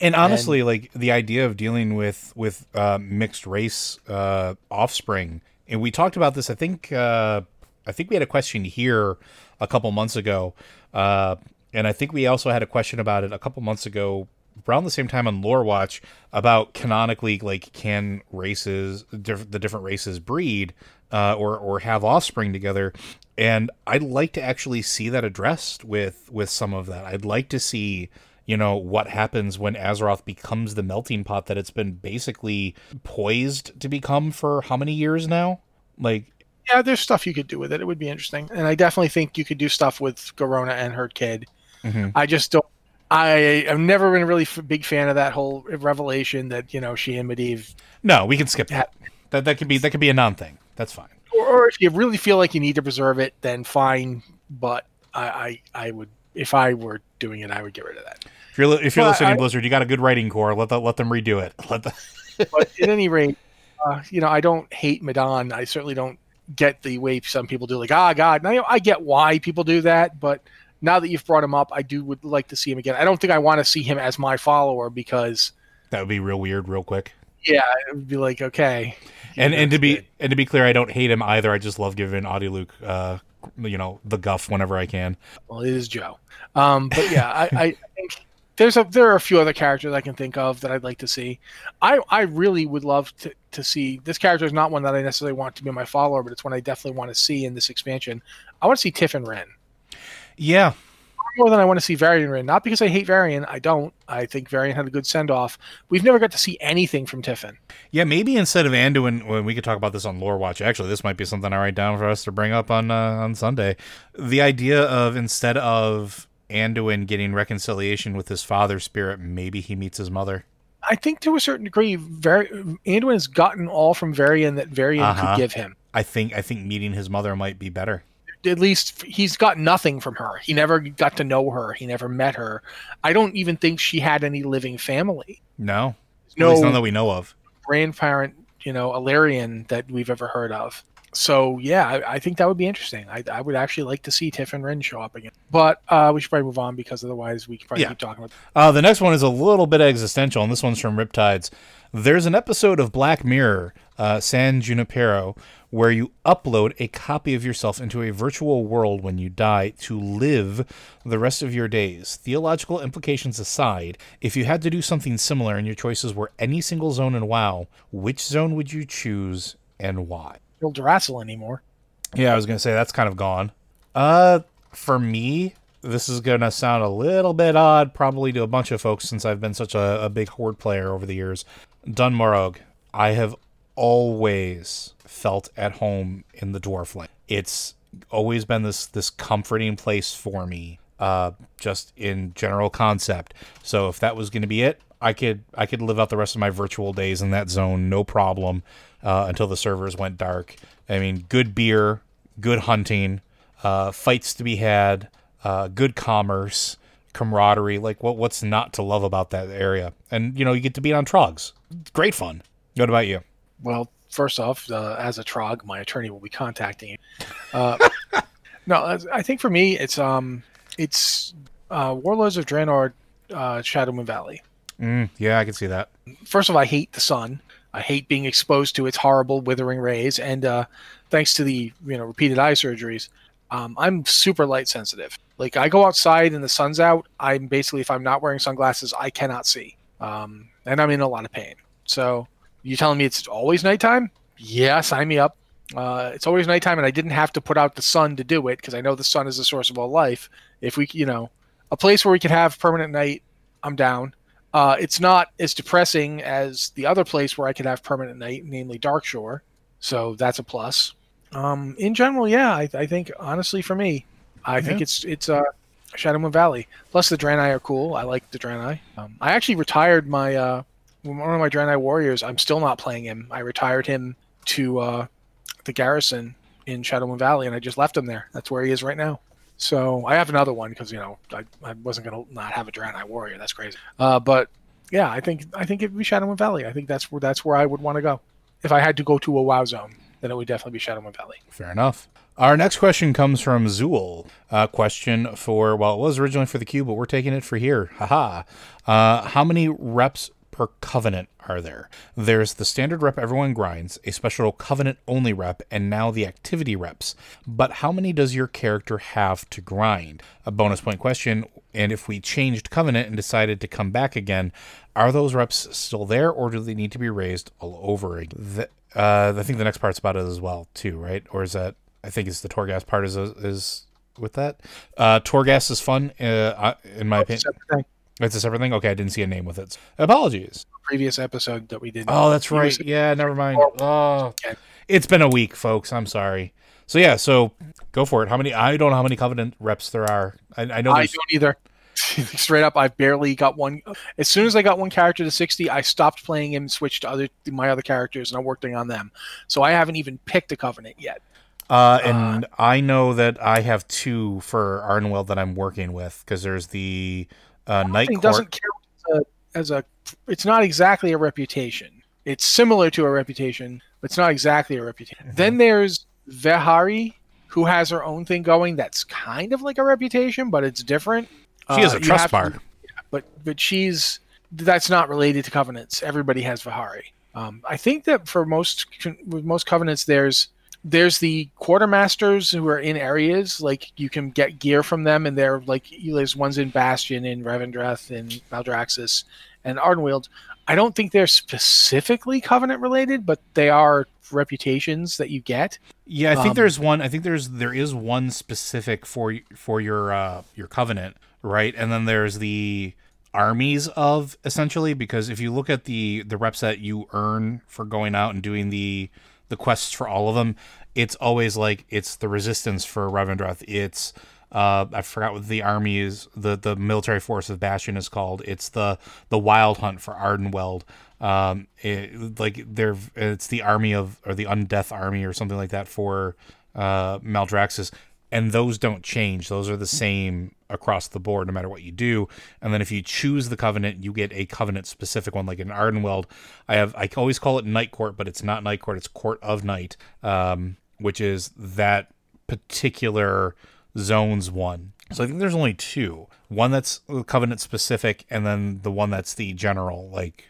And honestly, and, like the idea of dealing with with uh, mixed race uh, offspring, and we talked about this. I think uh, I think we had a question here a couple months ago, uh, and I think we also had a question about it a couple months ago around the same time on Lore Watch about canonically like can races diff- the different races breed uh, or or have offspring together. And I'd like to actually see that addressed with with some of that. I'd like to see you know what happens when Azeroth becomes the melting pot that it's been basically poised to become for how many years now? Like yeah, there's stuff you could do with it. It would be interesting, and I definitely think you could do stuff with Garona and her kid. Mm-hmm. I just don't. I have never been a really f- big fan of that whole revelation that you know she and Medivh. No, we can skip that. That that could be that could be a non thing. That's fine. Or, or, if you really feel like you need to preserve it, then fine. But I, I, I would, if I were doing it, I would get rid of that. If you're if you're but listening, I, Blizzard, you got a good writing core. Let the, let them redo it. Let the. [LAUGHS] but at any rate, uh, you know, I don't hate Medan. I certainly don't get the way some people do. Like, ah, God. Now, I get why people do that, but now that you've brought him up, I do would like to see him again. I don't think I want to see him as my follower because that would be real weird, real quick. Yeah, it would be like okay. And and to be good. and to be clear, I don't hate him either. I just love giving Audio Luke, uh, you know, the guff whenever I can. Well, it is Joe. Um, but yeah, I, I [LAUGHS] think there's a there are a few other characters I can think of that I'd like to see. I I really would love to to see this character is not one that I necessarily want to be my follower, but it's one I definitely want to see in this expansion. I want to see Tiffin Wrynn. Yeah, more than I want to see Varian in. Not because I hate Varian. I don't. I think Varian had a good send off. We've never got to see anything from Tiffin. Yeah, maybe instead of Anduin, when we could talk about this on Lore Watch. Actually, this might be something I write down for us to bring up on uh, on Sunday. The idea of instead of Anduin getting reconciliation with his father spirit, maybe he meets his mother. I think to a certain degree, Var- Anduin has gotten all from Varian that Varian uh-huh. could give him. I think I think meeting his mother might be better at least he's got nothing from her. He never got to know her. He never met her. I don't even think she had any living family. No, no, none that we know of. Grandparent, you know, Alaryan that we've ever heard of. So yeah, I, I think that would be interesting. I, I, would actually like to see Tiffin Wrynn show up again. But uh, we should probably move on because otherwise we could probably yeah. keep talking about. Uh, the next one is a little bit existential, and this one's from Riptides. There's an episode of Black Mirror, uh, San Junipero, where you upload a copy of yourself into a virtual world when you die to live the rest of your days. Theological implications aside, if you had to do something similar and your choices were any single zone in WoW, which zone would you choose and why? Teldrassil anymore. Yeah, I was gonna say that's kind of gone. Uh, for me, this is gonna sound a little bit odd, probably to a bunch of folks, since I've been such a, a big horde player over the years. Dun Morogh. I have always felt at home in the Dwarfland. It's always been this this comforting place for me, uh, just in general concept. So if that was going to be it, I could I could live out the rest of my virtual days in that zone, no problem, uh, until the servers went dark. I mean, good beer, good hunting, uh, fights to be had, uh, good commerce, camaraderie. Like what what's not to love about that area? And you know, you get to be on Trogs. Great fun. What about you? Well, first off, uh, as a Trog, my attorney will be contacting you. Uh, [LAUGHS] no, I think for me, it's um, it's uh, Warlords of Draenor, uh, Shadowmoon Valley. Mm, yeah, I can see that. First of all, I hate the sun. I hate being exposed to its horrible withering rays, and uh, thanks to the you know repeated eye surgeries, um, I'm super light sensitive. Like I go outside and the sun's out, I'm basically if I'm not wearing sunglasses, I cannot see, um, and I'm in a lot of pain. So you telling me it's always nighttime? Yeah, sign me up. Uh, it's always nighttime, and I didn't have to put out the sun to do it because I know the sun is the source of all life. If we, you know, a place where we could have permanent night, I'm down. Uh, it's not as depressing as the other place where I could have permanent night, namely Darkshore. So that's a plus. Um, in general, yeah, I, I, think honestly for me, I yeah. think it's it's uh, Shadowmoon Valley. Plus the Draenei are cool. I like the Draenei. Um, I actually retired my uh, one of my Draenei warriors. I'm still not playing him. I retired him to uh, the garrison in Shadowmoon Valley, and I just left him there. That's where he is right now. So I have another one because you know I, I wasn't gonna not have a Draenei warrior. That's crazy. Uh, but yeah, I think I think it'd be Shadowmoon Valley. I think that's where that's where I would want to go. If I had to go to a WoW zone, then it would definitely be Shadowmoon Valley. Fair enough. Our next question comes from Zool. A question for well, it was originally for the queue, but we're taking it for here. Haha. Uh, how many reps per covenant are there? There's the standard rep everyone grinds, a special covenant only rep, and now the activity reps. But how many does your character have to grind? A bonus point question. And if we changed covenant and decided to come back again, are those reps still there, or do they need to be raised all over again? The, uh, I think the next part's about it as well, too, right? Or is that? I think it's the Torghast part is is with that. Uh, Torghast is fun, uh, in my opinion. It's a separate thing. Okay, I didn't see a name with it. Apologies. Previous episode that we did. Oh, that's right. Yeah, never mind. Oh, it's been a week, folks. I'm sorry. So yeah, so go for it. How many? I don't know how many Covenant reps there are. I, I know. I don't either. [LAUGHS] Straight up, I barely got one. As soon as I got one character to 60, I stopped playing him, and switched to other my other characters, and I'm working on them. So I haven't even picked a Covenant yet. Uh, and uh, I know that I have two for Ardenweald that I'm working with because there's the uh, Night Court doesn't count as a, as a. It's not exactly a reputation. It's similar to a reputation, but it's not exactly a reputation. Mm-hmm. Then there's Ve'nari, who has her own thing going. That's kind of like a reputation, but it's different. She has uh, a trust bar, yeah, but but she's that's not related to covenants. Everybody has Ve'nari. Um, I think that for most with most covenants, there's there's the quartermasters who are in areas like you can get gear from them, and they're like there's ones in Bastion, in Revendreth, in Maldraxxus, and Ardenweald. I don't think they're specifically covenant related, but they are reputations that you get. Yeah, I think um, there's one. I think there's there is one specific for for your uh, your covenant, right? And then there's the armies of essentially because if you look at the the reps that you earn for going out and doing the the quests for all of them, it's always like it's the resistance for Revendreth. It's uh, I forgot what the army is. The the military force of Bastion is called. It's the the Wild Hunt for Ardenweald. Um, it, like they're it's the army of or the Undeath army or something like that for uh, Maldraxxus and those don't change. Those are the same across the board, no matter what you do. And then if you choose the covenant, you get a covenant specific one, like in Ardenweald. I have I always call it Night Court, but it's not Night Court; it's Court of Night, um, which is that particular zone's one. So I think there's only two. One that's covenant specific, and then the one that's the general. Like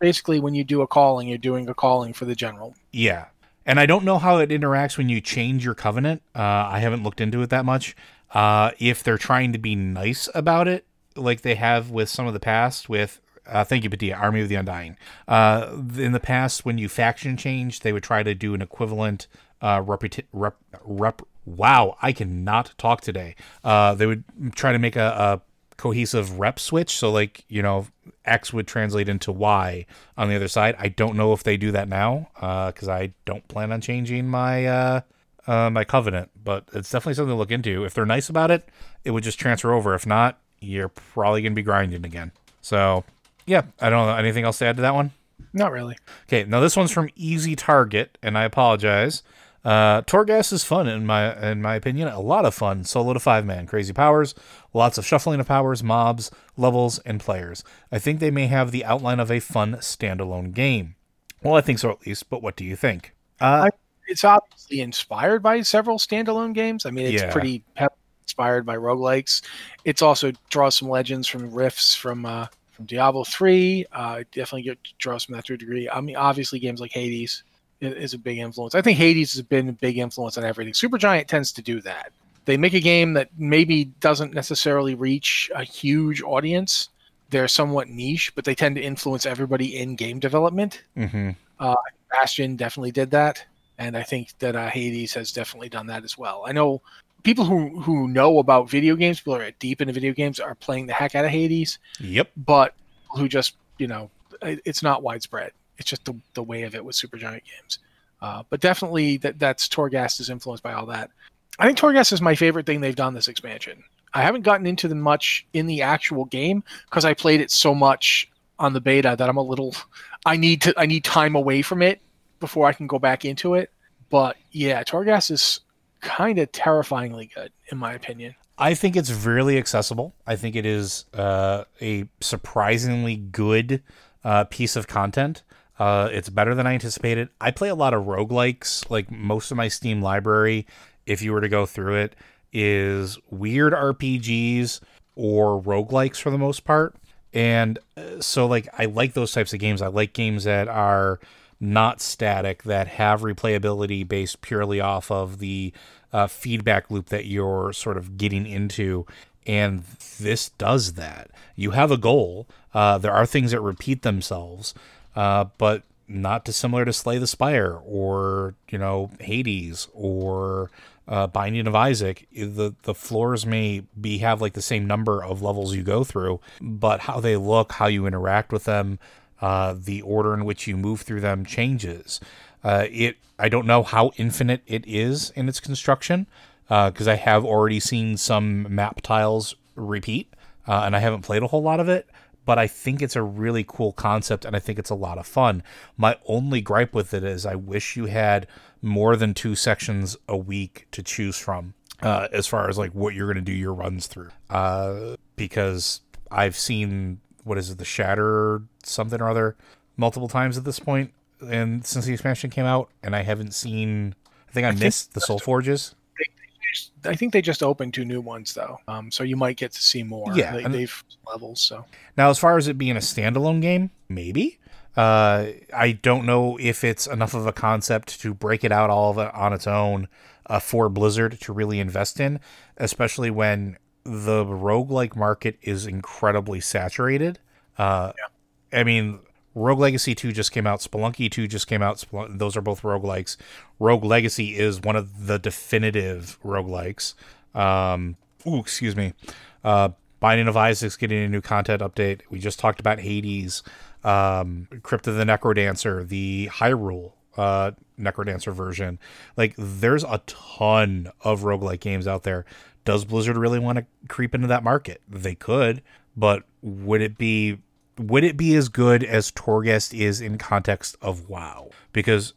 basically, when you do a calling, you're doing a calling for the general. Yeah, and I don't know how it interacts when you change your covenant. Uh, I haven't looked into it that much. Uh, if they're trying to be nice about it, like they have with some of the past, with uh, thank you, Padilla, Army of the Undying. Uh, in the past, when you faction change, they would try to do an equivalent uh, reputa- rep, rep. Wow, I cannot talk today. Uh, they would try to make a, a cohesive rep switch. So like, you know, X would translate into Y on the other side. I don't know if they do that now because uh, I don't plan on changing my uh, my covenant, but it's definitely something to look into. If they're nice about it, it would just transfer over. If not, you're probably gonna be grinding again. So yeah, I don't know anything else to add to that one. Not really. Okay, now this one's from Easy Target, and I apologize. Uh, Torghast is fun in my in my opinion, a lot of fun. Solo to five man, crazy powers, lots of shuffling of powers, mobs, levels, and players. I think they may have the outline of a fun standalone game. Well, I think so at least. But what do you think? Uh, it's obviously inspired by several standalone games. I mean, it's Yeah. pretty pep- inspired by roguelikes. It's also draws some legends from riffs from uh, from Diablo three. Uh, it definitely get, draws from that to a degree. I mean, obviously games like Hades is a big influence. I think Hades has been a big influence on everything. Supergiant tends to do that. They make a game that maybe doesn't necessarily reach a huge audience. They're somewhat niche, but they tend to influence everybody in game development. mm-hmm. Bastion definitely did that, and I think that uh, Hades has definitely done that as well. I know people who who know about video games, people who are deep into video games, are playing the heck out of Hades, Yep. but who just you know it- it's not widespread. It's just the the way of it with Supergiant games. Uh, but definitely that that's Torghast is influenced by all that. I think Torghast is my favorite thing they've done this expansion. I haven't gotten into them much in the actual game because I played it so much on the beta that I'm a little I need to I need time away from it before I can go back into it. But yeah, Torghast is kind of terrifyingly good in my opinion. I think it's really accessible. I think it is uh, a surprisingly good uh, piece of content. Uh, it's better than I anticipated. I play a lot of roguelikes. Like most of my Steam library, if you were to go through it, is weird RPGs or roguelikes for the most part. And uh, so, like, I like those types of games. I like games that are not static, that have replayability based purely off of the uh, feedback loop that you're sort of getting into. And this does that. You have a goal. Uh, there are things that repeat themselves, uh, but not dissimilar to Slay the Spire or you know Hades or uh, Binding of Isaac. The the floors may be have like the same number of levels you go through, but how they look, how you interact with them, uh, the order in which you move through them changes. Uh, it I don't know how infinite it is in its construction because I have already seen some map tiles repeat, uh, and I haven't played a whole lot of it. But I think it's a really cool concept, and I think it's a lot of fun. My only gripe with it is I wish you had more than two sections a week to choose from, uh, as far as like what you're going to do your runs through. Uh, because I've seen what is it, the Shatter something or other, multiple times at this point, and since the expansion came out, and I haven't seen. I think I, think missed the Soul Forges. I think they just opened two new ones though, um, so you might get to see more. Yeah, they, they've levels. So Now, as far as it being a standalone game, maybe. Uh, I don't know if it's enough of a concept to break it out all of it on its own uh, for Blizzard to really invest in, especially when the roguelike market is incredibly saturated. Uh, I mean, Rogue Legacy 2 just came out, Spelunky 2 just came out. Spelun- those are both roguelikes. Rogue Legacy is one of the definitive roguelikes. Um, ooh, excuse me. Uh, Binding of Isaac's getting a new content update. We just talked about Hades, um, Crypt of the Necrodancer, the Hyrule uh, Necrodancer version. Like, there's a ton of roguelike games out there. Does Blizzard really want to creep into that market? They could, but would it be would it be as good as Torghast is in context of WoW? Because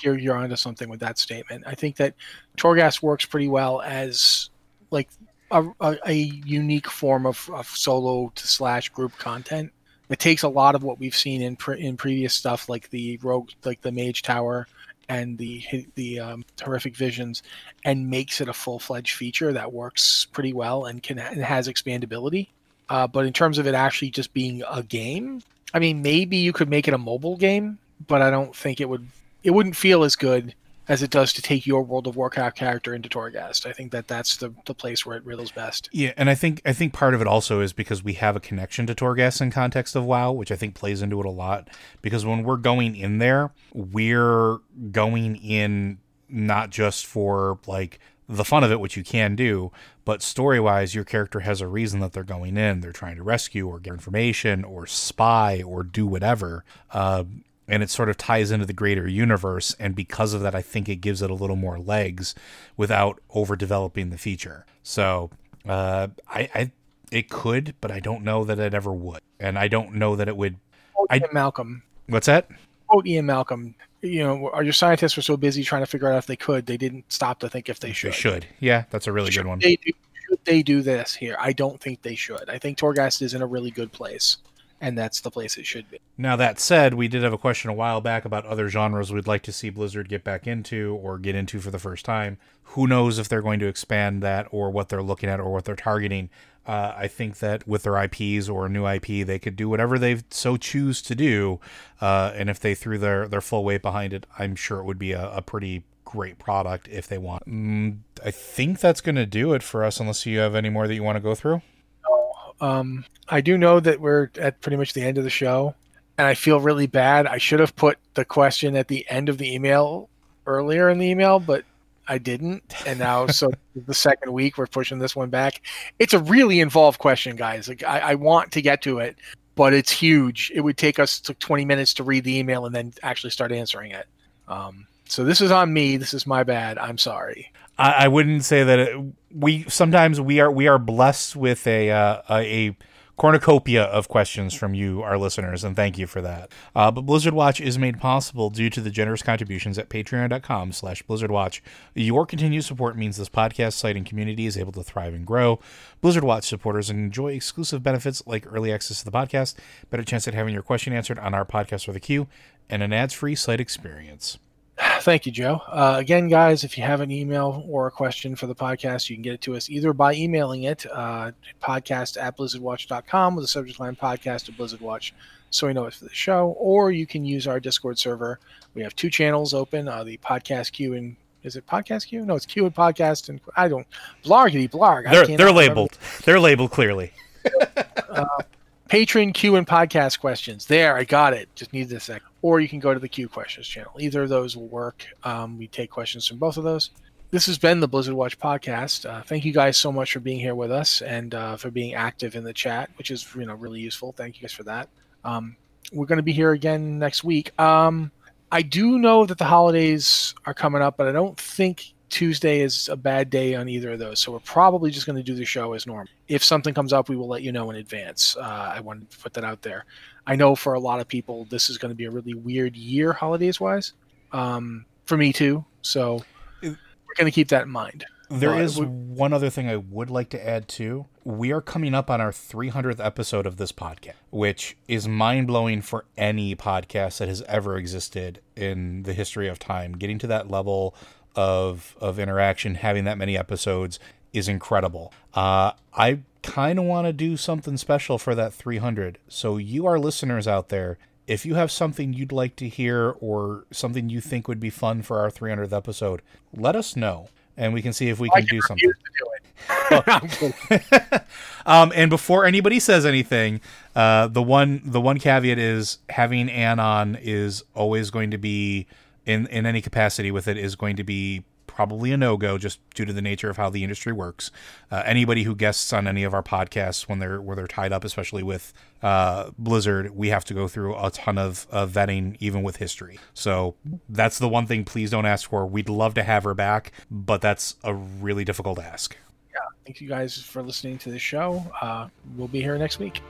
you're you're onto something with that statement. I think that Torghast works pretty well as like a, a, a unique form of, of solo to slash group content. It takes a lot of what we've seen in pre- in previous stuff, like the rogue, like the Mage Tower, and the the um, horrific visions, and makes it a full fledged feature that works pretty well and can and has expandability. Uh, but in terms of it actually just being a game, I mean, maybe you could make it a mobile game, but I don't think it would it wouldn't feel as good as it does to take your World of Warcraft character into Torghast. I think that that's the, the place where it reels best. Yeah, and I think I think part of it also is because we have a connection to Torghast in context of WoW, which I think plays into it a lot. Because when we're going in there, we're going in not just for like the fun of it, which you can do, but story wise, your character has a reason that they're going in. They're trying to rescue or get information or spy or do whatever. Uh, and it sort of ties into the greater universe. And because of that, I think it gives it a little more legs without overdeveloping the feature. So uh, I, I it could, but I don't know that it ever would, and I don't know that it would. Quote I- Ian Malcolm. What's that? Quote Ian Malcolm. you know, our your scientists were so busy trying to figure out if they could, they didn't stop to think if they should. They should. Yeah, that's a really should good one. They do, should they do this here? I don't think they should. I think Torghast is in a really good place, and that's the place it should be. Now that said, we did have a question a while back about other genres we'd like to see Blizzard get back into or get into for the first time. Who knows if they're going to expand that or what they're looking at or what they're targeting. Uh, I think that with their IPs or a new IP, they could do whatever they so choose to do. Uh, and if they threw their, their full weight behind it, I'm sure it would be a, a pretty great product if they want. Mm, I think that's going to do it for us, unless you have any more that you want to go through. Um, I do know that we're at pretty much the end of the show, and I feel really bad. I should have put the question at the end of the email earlier in the email, but I didn't. And now, [LAUGHS] so the second week, we're pushing this one back. It's a really involved question, guys. Like, I, I want to get to it, but it's huge. It would take us to 20 minutes to read the email and then actually start answering it. Um, so this is on me. This is my bad. I'm sorry. I, I wouldn't say that it, we sometimes we are we are blessed with a uh, a, cornucopia of questions from you, our listeners, and thank you for that. Uh, but Blizzard Watch is made possible due to the generous contributions at patreon.com slash blizzardwatch. Your continued support means this podcast site and community is able to thrive and grow. Blizzard Watch supporters enjoy exclusive benefits like early access to the podcast, better chance at having your question answered on our podcast or the queue, and an ads-free site experience. Thank you, Joe. Uh, again, guys, if you have an email or a question for the podcast, you can get it to us either by emailing it, uh, podcast at blizzardwatch.com with the subject line podcast at blizzardwatch so we know it's for the show, or you can use our Discord server. We have two channels open uh, the podcast queue and is it podcast queue? No, it's Q and podcast. And I don't blargity blarg. They're, they're remember. labeled. They're labeled clearly. [LAUGHS] uh, patron Q and podcast questions. There, I got it. Just need a second. Or you can go to the Q questions channel. Either of those will work. Um, we take questions from both of those. This has been the Blizzard Watch podcast. Uh, thank you guys so much for being here with us and uh, for being active in the chat, which is you know really useful. Thank you guys for that. Um, we're going to be here again next week. Um, I do know that the holidays are coming up, but I don't think Tuesday is a bad day on either of those. So we're probably just going to do the show as normal. If something comes up, we will let you know in advance. Uh, I wanted to put that out there. I know for a lot of people, this is going to be a really weird year, holidays wise. Um, for me too. So we're going to keep that in mind. There Uh, is we- one other thing I would like to add too. We are coming up on our 300th episode of this podcast, which is mind blowing for any podcast that has ever existed in the history of time. Getting to that level of of interaction, having that many episodes is incredible. Uh, I kind of want to do something special for that 300. So you, our listeners out there, if you have something you'd like to hear or something you think would be fun for our 300th episode, let us know, and we can see if we I can do something. do it. I'm [LAUGHS] kidding. um, and before anybody says anything, uh, the one the one caveat is having Ann on is always going to be in in any capacity with it is going to be probably a no go just due to the nature of how the industry works. Uh, anybody who guests on any of our podcasts when they're where they're tied up, especially with uh, Blizzard, we have to go through a ton of, of vetting, even with history. So that's the one thing. Please don't ask for. We'd love to have her back, but that's a really difficult ask. Yeah, thank you guys for listening to the show. Uh, we'll be here next week.